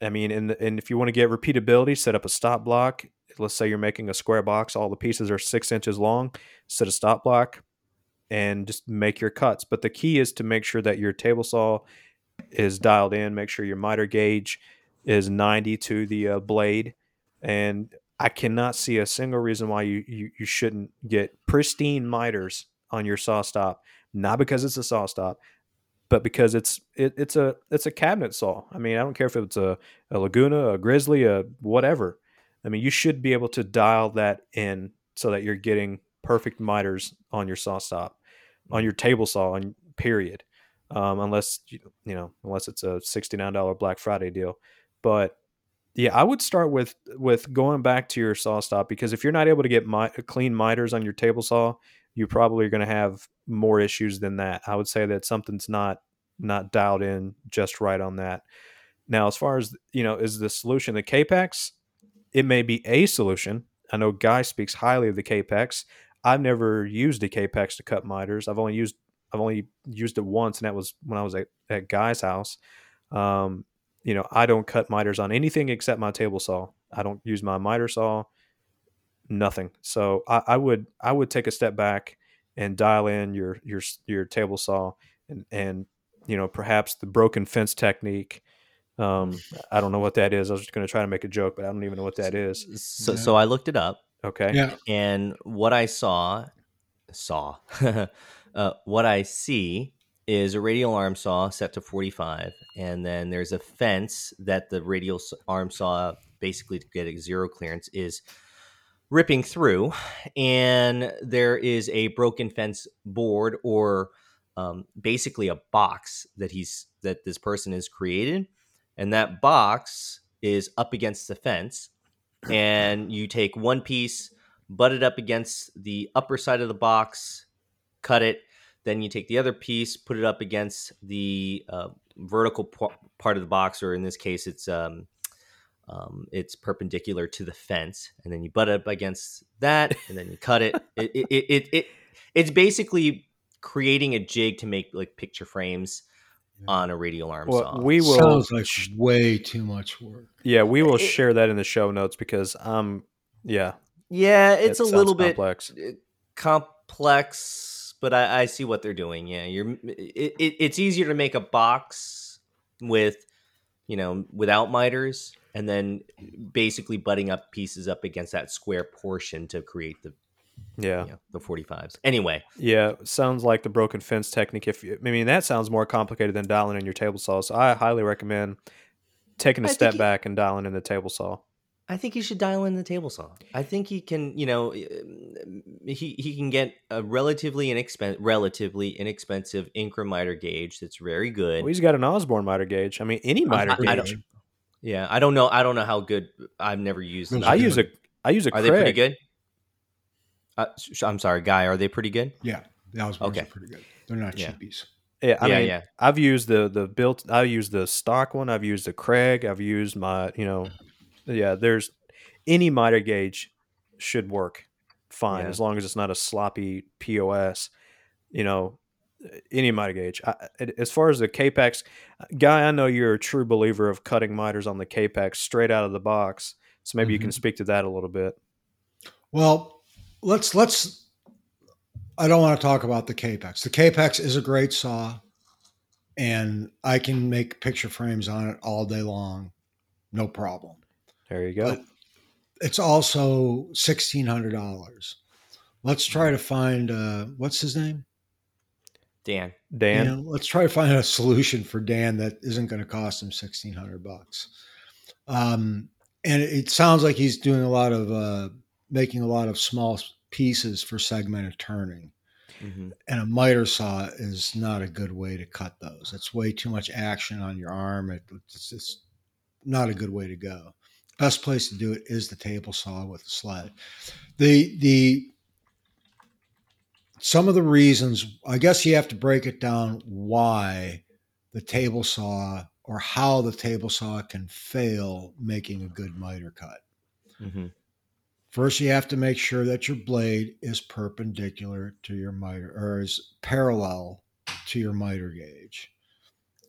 i mean and, and if you want to get repeatability set up a stop block let's say you're making a square box all the pieces are six inches long set a stop block and just make your cuts but the key is to make sure that your table saw is dialed in make sure your miter gauge is 90 to the uh, blade and I cannot see a single reason why you, you, you shouldn't get pristine miters on your SawStop. Not because it's a SawStop, but because it's it, it's a it's a cabinet saw. I mean, I don't care if it's a, a Laguna, a Grizzly, a whatever. I mean, you should be able to dial that in so that you're getting perfect miters on your SawStop, on your table saw, on period. Um, unless you know, unless it's a sixty nine dollar Black Friday deal, but yeah, I would start with with going back to your SawStop because if you're not able to get clean miters on your table saw, you probably are going to have more issues than that. I would say that something's not not dialed in just right on that. Now, as far as you know, is the solution the Kapex? It may be a solution. I know Guy speaks highly of the Kapex. I've never used a Kapex to cut miters. I've only used I've only used it once, and that was when I was at, at Guy's house. Um, you know, I don't cut miters on anything except my table saw. I don't use my miter saw, nothing. So I, I would I would take a step back and dial in your your your table saw and and you know perhaps the broken fence technique. Um, I don't know what that is. I was just going to try to make a joke, but I don't even know what that is. So, Yeah. so I looked it up, Okay. Yeah. and what I saw, saw, uh, what I see is a radial arm saw set to 45, and then there's a fence that the radial arm saw, basically to get a zero clearance, is ripping through, and there is a broken fence board or um, basically a box that he's that this person has created, and that box is up against the fence, and you take one piece, butt it up against the upper side of the box, cut it. Then you take the other piece, put it up against the uh, vertical p- part of the box, or in this case, it's um, um, it's perpendicular to the fence, and then you butt it up against that, and then you cut it. It, it, it, it, it it's basically creating a jig to make like picture frames on a radial arm Well, saw. we will. Sounds like way too much work. Yeah, we will It- share that in the show notes because um, yeah, yeah, it's it a little bit complex. uh, comp complex, but I, I see what they're doing. Yeah, you're. It, it, it's easier to make a box with, you know, without miters, and then basically butting up pieces up against that square portion to create the Yeah. you know, the 45s. Anyway, Yeah, sounds like the broken fence technique. If you, I mean that sounds more complicated than dialing in your table saw, so I highly recommend taking a I step think it- back and dialing in the table saw. I think he should dial in the table saw. I think he can, you know, um, he he can get a relatively inexpensive, relatively inexpensive Incra miter gauge that's very good. Well, he's got an Osborne miter gauge. I mean, any miter I- I gauge. don't- yeah, I don't know. I don't know how good. I've never used. Them. I use a. I use a Are Kreg. they pretty good? Uh, I'm sorry, guy. Are they pretty good? Yeah, the Osbornes Okay. are pretty good. They're not Yeah. cheapies. Yeah, I Yeah, mean, yeah. I've used the the built. I used the stock one. I've used the Kreg. I've used my, you know, yeah. There's any miter gauge should work fine Yeah. as long as it's not a sloppy POS. You know, any miter gauge. I, as far as the Kapex guy, I know you're a true believer of cutting miters on the Kapex straight out of the box. So maybe you can Mhm. speak to that a little bit. Well, let's let's. I don't want to talk about the Kapex. The Kapex is a great saw, and I can make picture frames on it all day long, no problem. There you go. But it's also sixteen hundred dollars. Let's try to find uh, what's his name? Dan. Dan, Dan, let's try to find a solution for Dan that isn't going to cost him sixteen hundred bucks. Um, and it sounds like he's doing a lot of uh, making a lot of small pieces for segmented turning. hmm And a miter saw is not a good way to cut those. It's way too much action on your arm. It, it's just not a good way to go. Best place to do it is the table saw with the sled. The the some of the reasons, I guess you have to break it down why the table saw or how the table saw can fail making a good miter cut. hmm First, you have to make sure that your blade is perpendicular to your miter or is parallel to your miter gauge.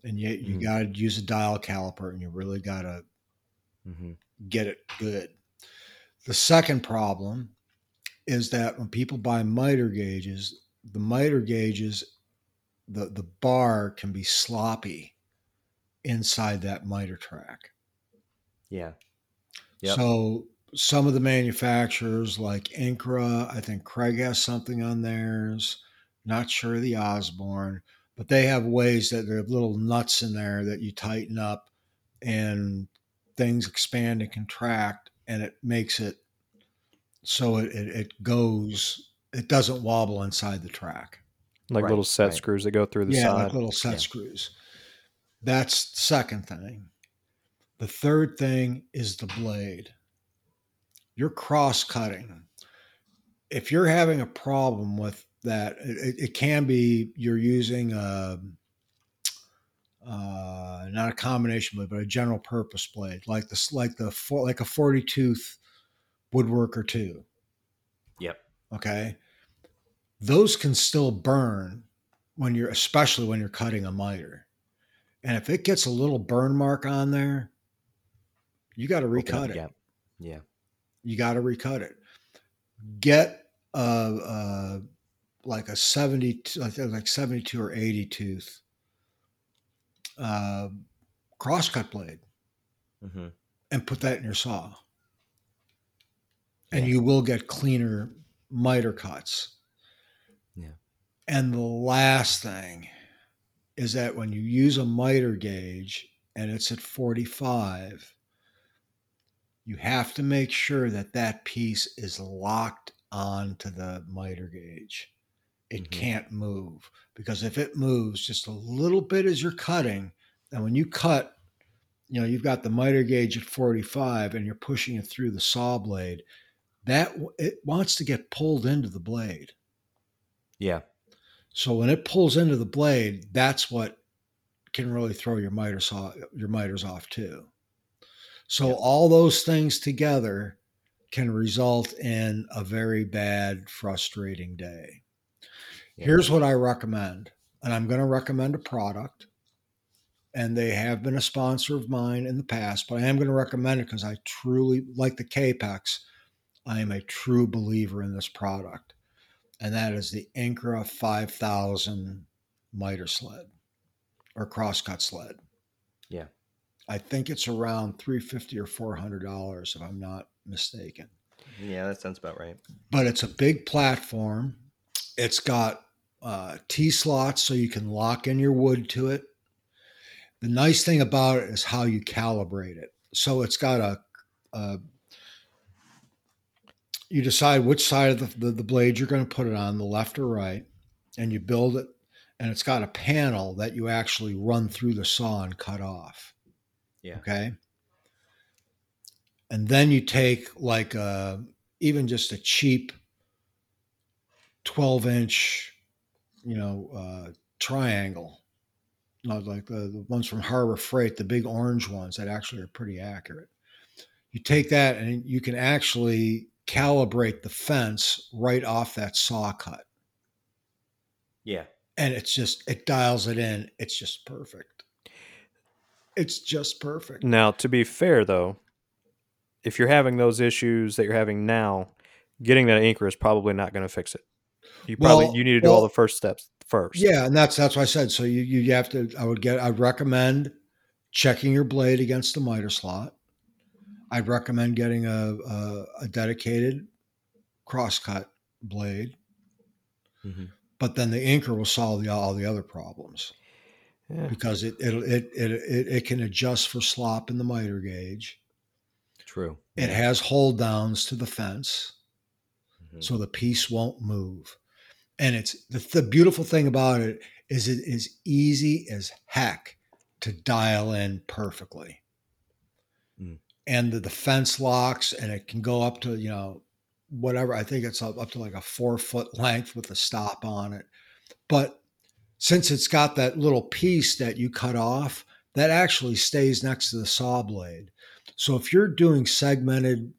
And yet you Mhm. got to use a dial caliper and you really got to hmm get it good. The second problem is that when people buy miter gauges, the miter gauges, the, the bar can be sloppy inside that miter track. Yeah. Yep. So some of the manufacturers like Incra, I think Kreg has something on theirs. Not sure the Osborne, but they have ways that there have little nuts in there that you tighten up and things expand and contract and it makes it so it, it, it goes it doesn't wobble inside the track. like Right, little set right. screws that go through the yeah, side. like little set Yeah. screws. That's the second thing. The third thing is the blade. You're cross cutting. If you're having a problem with that, it, it can be you're using a, uh, not a combination blade, but a general purpose blade, like this, like the like a forty tooth woodworker two. Yep. Okay. Those can still burn when you're, especially when you're cutting a miter. And if it gets a little burn mark on there, you got to recut it. gap. Yeah. You got to recut it. Get a, a like a 70, like 72 or 80 tooth uh, crosscut blade hmm and put that in your saw. And Yeah. you will get cleaner miter cuts. Yeah. And the last thing is that when you use a miter gauge and it's at 45, you have to make sure that that piece is locked onto the miter gauge. It Mhm. can't move because if it moves just a little bit as you're cutting, and when you cut, you know, you've got the miter gauge at 45 and you're pushing it through the saw blade, that it wants to get pulled into the blade. Yeah. So when it pulls into the blade, that's what can really throw your miter saw your miters off too. So Yeah. all those things together can result in a very bad, frustrating day. Yeah. Here's what I recommend, and I'm going to recommend a product, and they have been a sponsor of mine in the past, but I am going to recommend it because I truly like the Kapex. I am a true believer in this product. and that is the Incra 5000 miter sled or crosscut sled. Yeah. I think it's around 350 or $400 if I'm not mistaken. Yeah, that sounds about right. But it's a big platform. It's got uh, T slots so you can lock in your wood to it. The nice thing about it is how you calibrate it. So it's got a, a you decide which side of the, the, the blade you're going to put it on, the left or right, and you build it. And it's got a panel that you actually run through the saw and cut off. Yeah. Okay. And then you take like a, even just a cheap 12 inch, you know, uh, triangle, not like the, the ones from Harbor Freight, the big orange ones that actually are pretty accurate. You take that and you can actually calibrate the fence right off that saw cut. Yeah. And it's just, it dials it in. It's just perfect. It's just perfect. Now, to be fair though, if you're having those issues that you're having now, getting that Incra is probably not going to fix it. You probably Well- you need to do all the first steps first. Yeah, and that's that's what I said. So you you have to. I would get. I'd recommend checking your blade against the miter slot. I'd recommend getting a a, a dedicated crosscut blade, Mhm. but then the Incra will solve the, all the other problems Yeah. because it it, it it it can adjust for slop in the miter gauge. True. It has hold downs to the fence. Mhm. so the piece won't move. And it's the, the beautiful thing about it is it is easy as heck to dial in perfectly. Mm. And the, the fence locks and it can go up to, you know, whatever. I think it's up, up to like a four foot length with a stop on it. But since it's got that little piece that you cut off, that actually stays next to the saw blade. So if you're doing segmented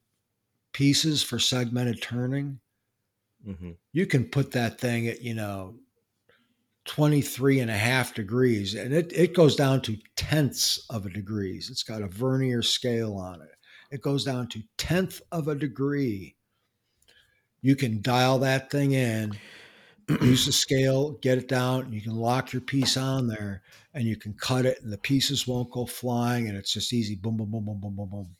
pieces for segmented turning, Mhm. you can put that thing at, you know, 23 and a half degrees and it, it goes down to tenths of a degrees. It's got a vernier scale on it. It goes down to tenth of a degree. You can dial that thing in, use the scale, get it down. You can lock your piece on there and you can cut it and the pieces won't go flying and it's just easy. Boom, boom, boom, boom, boom, boom, boom.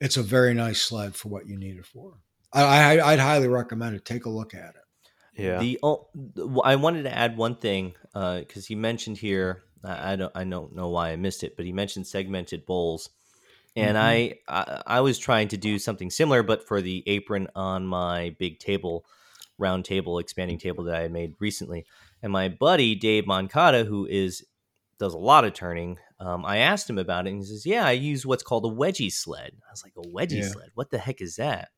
It's a very nice sled for what you need it for. I, I, I'd highly recommend it. Take a look at it. Yeah. The oh, I wanted to add one thing uh, because he mentioned here. I, I don't I don't know why I missed it, but he mentioned segmented bowls, and mm-hmm. I, I I was trying to do something similar, but for the apron on my big table, round table, expanding table that I had made recently. And my buddy Dave Moncada, who is does a lot of turning, um, I asked him about it, and he says, "Yeah, I use what's called a wedgie sled." I was like, "A wedgie Yeah. sled? What the heck is that?"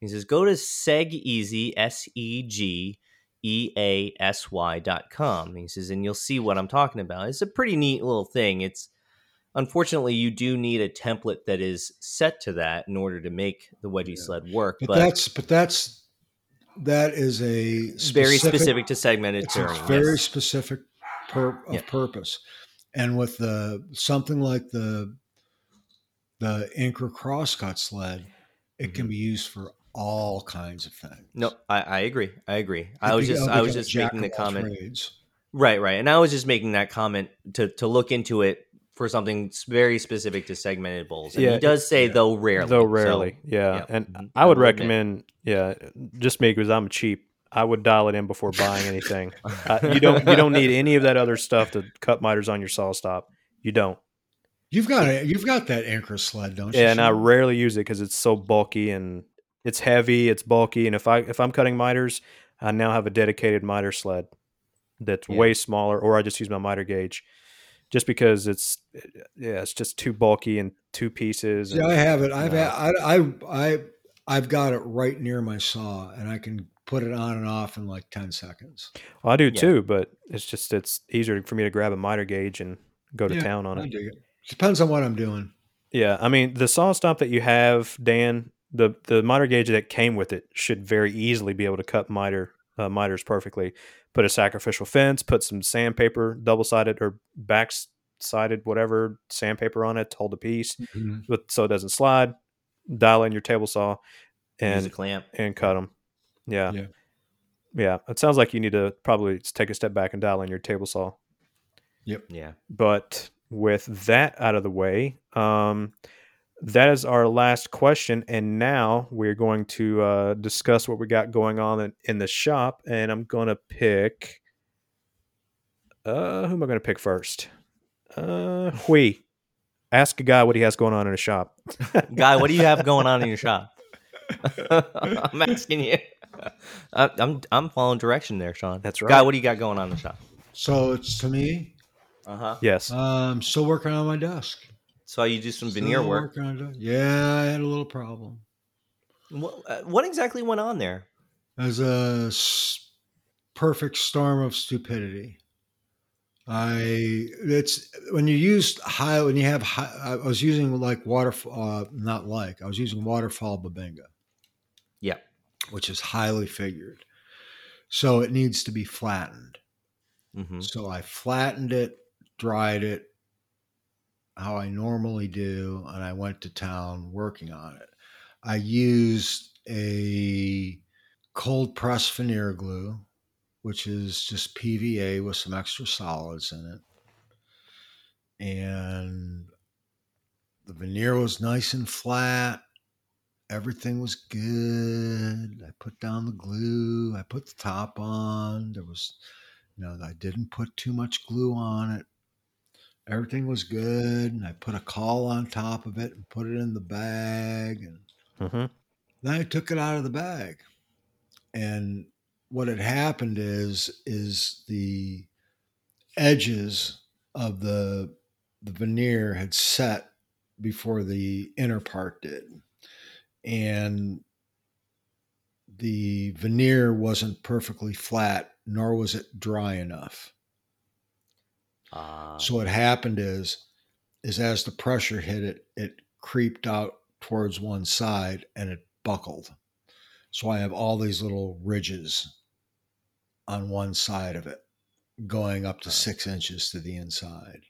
He says, go to segeasy, S E G E A S Y dot com. He says, and you'll see what I'm talking about. It's a pretty neat little thing. It's unfortunately you do need a template that is set to that in order to make the wedgie Yeah. sled work. But, But, that's but that's that is a very specific to segmented It's a very yes. specific pur- of Yeah. purpose, and with the something like the the Incra crosscut sled, it can Mhm. be used for all kinds of things. No, I, I agree. I agree. I was just I was just making the comment. trades. Right, right. And I was just making that comment to to look into it for something very specific to segmented bowls. And Yeah, he does say yeah. though rarely. Though so- rarely, yeah. yeah. And Mhm. I would I will admit. recommend, yeah, just me because I'm cheap. I would dial it in before buying anything. uh, you don't you don't need any of that other stuff to cut miters on your SawStop. You don't. You've got it. You've got that Incra sled, don't you? Yeah, and I rarely use it because it's so bulky and it's heavy. It's bulky, and if I if I'm cutting miters, I now have a dedicated miter sled that's Yeah. way smaller, or I just use my miter gauge, just because it's yeah, it's just too bulky and two pieces. See, and- I have it. I've No. had, I, I, I, I've got it right near my saw, and I can put it on and off in like ten seconds. Well, I do Yeah. too, but it's just it's easier for me to grab a miter gauge and go to Yeah, town on I it. dig it. Depends on what I'm doing. Yeah, I mean the SawStop that you have, Dan, the the miter gauge that came with it should very easily be able to cut miter uh, miters perfectly. Put a sacrificial fence, put some sandpaper, double sided or back sided, whatever sandpaper on it to hold the piece, but so it doesn't slide. Dial in your table saw, use a and clamp. and cut them. Yeah. Yeah. Yeah, it sounds like you need to probably take a step back and dial in your table saw. Yep. Yeah. But with that out of the way, um, that is our last question. And now we're going to uh, discuss what we got going on in, in the shop. And I'm going to pick. Uh, who am I going to pick first? Uh, Huy. Ask a guy what he has going on in his shop. Guy, what do you have going on in your shop? I'm asking you. I- I'm I'm following direction there, Sean. That's right. Guy, what do you got going on in the shop? So it's to me. Uh huh. Yes. Um, still working on my desk. Saw you do some veneer work. Yeah, I had a little problem. What, uh, what exactly went on there? As a perfect storm of stupidity. I it's when you use high when you have high, I was using like waterfall uh, not like I was using waterfall bubinga Yeah. which is highly figured so it needs to be flattened hmm so I flattened it dried it how I normally do and I went to town working on it I used a cold press veneer glue which is just PVA with some extra solids in it. And the veneer was nice and flat. Everything was good. I put down the glue. I put the top on. There was, you know, I didn't put too much glue on it. Everything was good. And I put a caul on top of it and put it in the bag. And hmm then I took it out of the bag. And what had happened is is the edges of the the veneer had set before the inner part did. And the veneer wasn't perfectly flat, nor was it dry enough. Uh, So what happened is is as the pressure hit it, it creeped out towards one side and it buckled. So I have all these little ridges on one side of it, going up to six inches to the inside.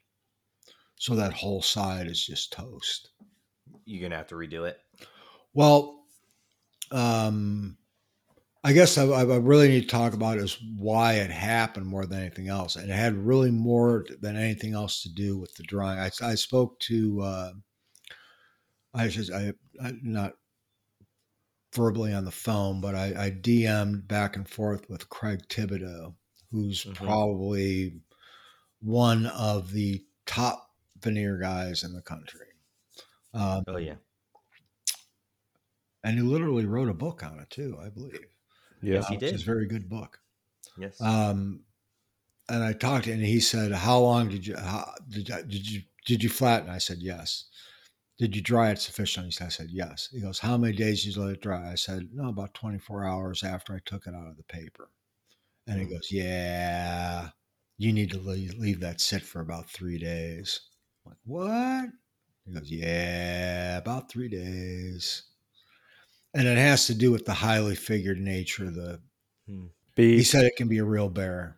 So that whole side is just toast. you're gonna have to redo it. Well, um, I guess I, I really need to talk about is why it happened more than anything else, and it had really more than anything else to do with the drawing. I, I spoke to, uh, I just I, I not verbally on the phone, but I, I DM'd back and forth with Craig Thibodeau, who's Mhm. probably one of the top veneer guys in the country. Um, Oh yeah. and he literally wrote a book on it too, I believe. Yeah. Yes, he did. a very good book. Yes. Um, and I talked and he said, "How long did you how, did did you did you flatten?" I said, "Yes." Did you dry it sufficiently? I said, "Yes." He goes, "How many days did you let it dry?" I said, "No, about twenty four hours after I took it out of the paper." And he Mm. goes, "Yeah, you need to leave, leave that sit for about three days." I'm like, what? He goes, "Yeah, about three days." And it has to do with the highly figured nature of the hmm. B. he said it can be a real bear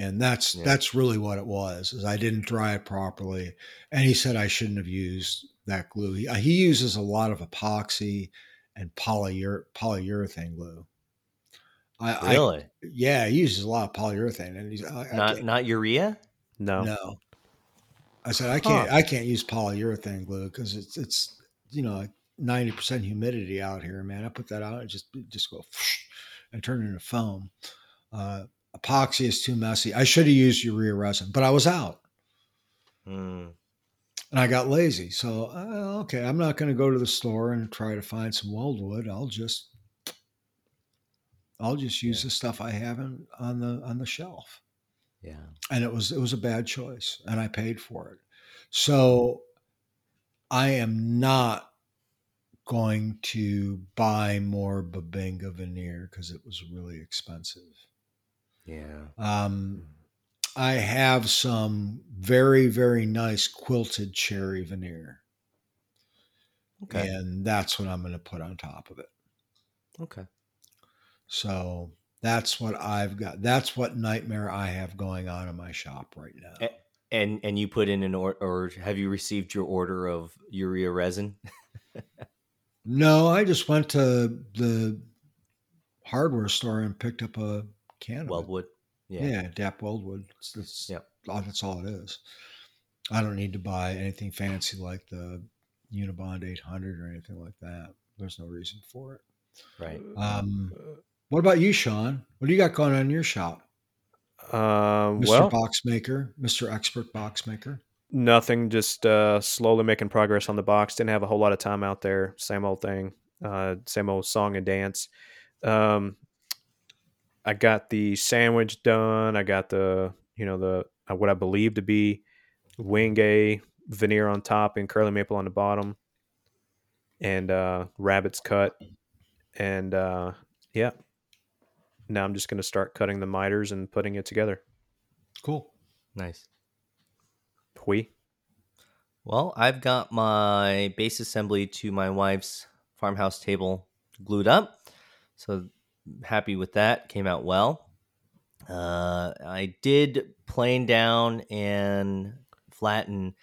and that's Yeah. that's really what it was is i didn't dry it properly and he said i shouldn't have used that glue he, uh, he uses a lot of epoxy and polyur- polyurethane glue I, I really? yeah he uses a lot of polyurethane and he's I, I not can't- not urea? no. no i said i can't i can't use polyurethane glue because it's it's you know like 90% humidity out here man. I put that out and just it just go and turn it into foam. Uh, epoxy is too messy. I should have used urea resin but i was out. Mm. and i got lazy so uh, okay i'm not going to go to the store and try to find some weldwood i'll just i'll just use Yeah. the stuff i have in, on the on the shelf. Yeah. and it was it was a bad choice and i paid for it. So i am not going to buy more bubinga veneer because it was really expensive Yeah. um, i have some very very nice quilted cherry veneer Okay. and that's what i'm going to put on top of it Okay. so that's what i've got that's what nightmare i have going on in my shop right now Eh. And and you put in an order, or have you received your order of urea resin? No, I just went to the hardware store and picked up a can. Weldwood. Yeah, Yeah. DAP Weldwood. It's, it's, Yep. all- That's all it is. I don't need to buy anything fancy like the Unibond 800 or anything like that. There's no reason for it. Right. Um, What about you, Sean? What do you got going on in your shop? Um, Mr. well, Box Maker, Mr. Expert Box Maker. Nothing. Just uh, slowly making progress on the box. Didn't have a whole lot of time out there. Same old thing. Uh, same old song and dance. Um, I got the sandwich done. I got the you know the uh, what I believe to be wenge veneer on top and curly maple on the bottom, and uh, rabbets cut. And uh, yeah, now I'm just gonna start cutting the miters and putting it together. Cool. Nice. We. Well, I've got my base assembly to my wife's farmhouse table glued up. So happy with that. Came out well. Uh, I did plane down and flatten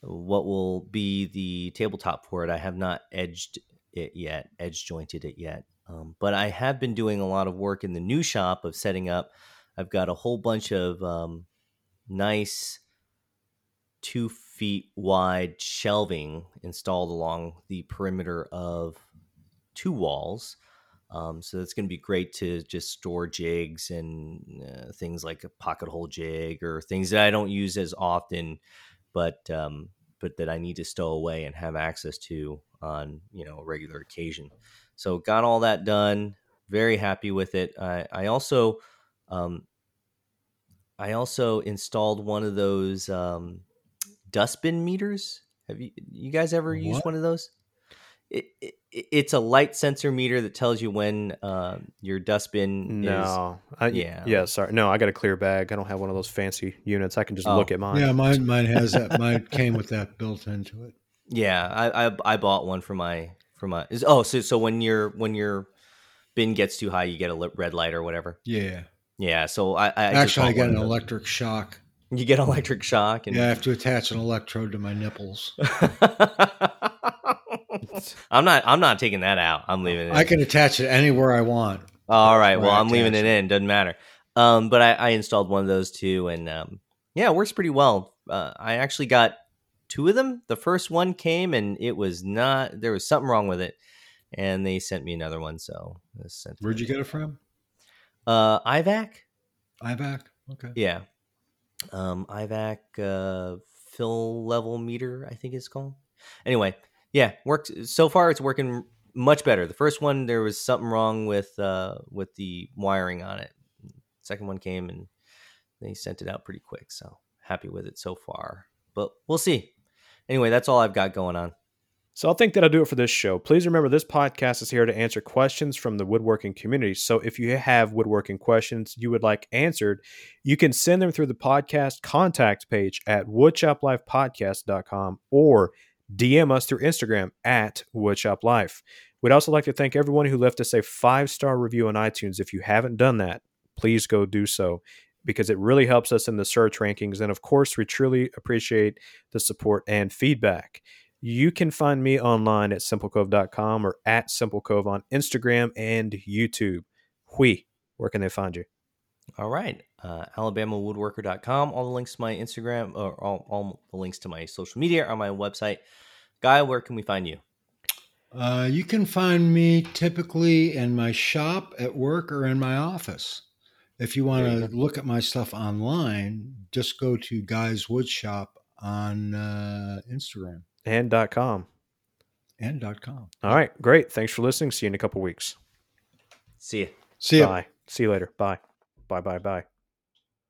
what will be the tabletop for it. I have not edged it yet, edge jointed it yet. Um, but I have been doing a lot of work in the new shop of setting up. I've got a whole bunch of um, nice two feet wide shelving installed along the perimeter of two walls. Um, so it's going to be great to just store jigs and uh, things like a pocket hole jig or things that I don't use as often, but um, but that I need to stow away and have access to on you know a regular occasion. So got all that done. Very happy with it. I, I also um, I also installed one of those um, dustbin meters. Have you you guys ever used one of those? It, it, it's a light sensor meter that tells you when uh, your dustbin is. No. I, yeah. yeah. Yeah. Sorry. No, I got a clear bag. I don't have one of those fancy units. I can just Oh. look at mine. Yeah, mine mine has that. Mine came with that built into it. Yeah, I, I I bought one for my for my. Is, oh, so so when your when your bin gets too high, you get a red light or whatever. Yeah. Yeah, so I, I Actually, I got an electric shock. You get electric shock and Yeah, I have to attach an electrode to my nipples. I'm not. I'm not taking that out. I'm leaving it. I in. can attach it anywhere I want. All right. Well, I I'm leaving it in. Doesn't matter. Um, but I, I installed one of those too, and um, yeah, it works pretty well. Uh, I actually got two of them. The first one came, and it was not. There was something wrong with it, and they sent me another one. So Where'd you get it from? Uh, IVAC. IVAC. Okay. Yeah. Um, IVAC uh, fill level meter, I think it's called. Anyway, yeah, worked so far. It's working much better. The first one there was something wrong with uh, with the wiring on it. Second one came and they sent it out pretty quick. So happy with it so far. But we'll see. Anyway, that's all I've got going on. So I think that'll do it for this show. Please remember this podcast is here to answer questions from the woodworking community. So if you have woodworking questions you would like answered, you can send them through the podcast contact page at woodshoplifepodcast.com or DM us through Instagram at woodshoplife. We'd also like to thank everyone who left us a five star review on iTunes. If you haven't done that, please go do so because it really helps us in the search rankings. And of course, we truly appreciate the support and feedback. You can find me online at simplecove.com or at simplecove on Instagram and YouTube. Huy, where can they find you? All right. Uh, AlabamaWoodworker.com. All the links to my Instagram or all, all the links to my social media are on my website. Guy, where can we find you? Uh, you can find me typically in my shop, at work, or in my office. If you want to look at my stuff online, just go to Guy's Wood Shop on uh, Instagram And dot .com. and dot .com. All right, great. Thanks for listening. See you in a couple weeks. See you. See ya. Bye. See you later. Bye. Bye, bye, bye.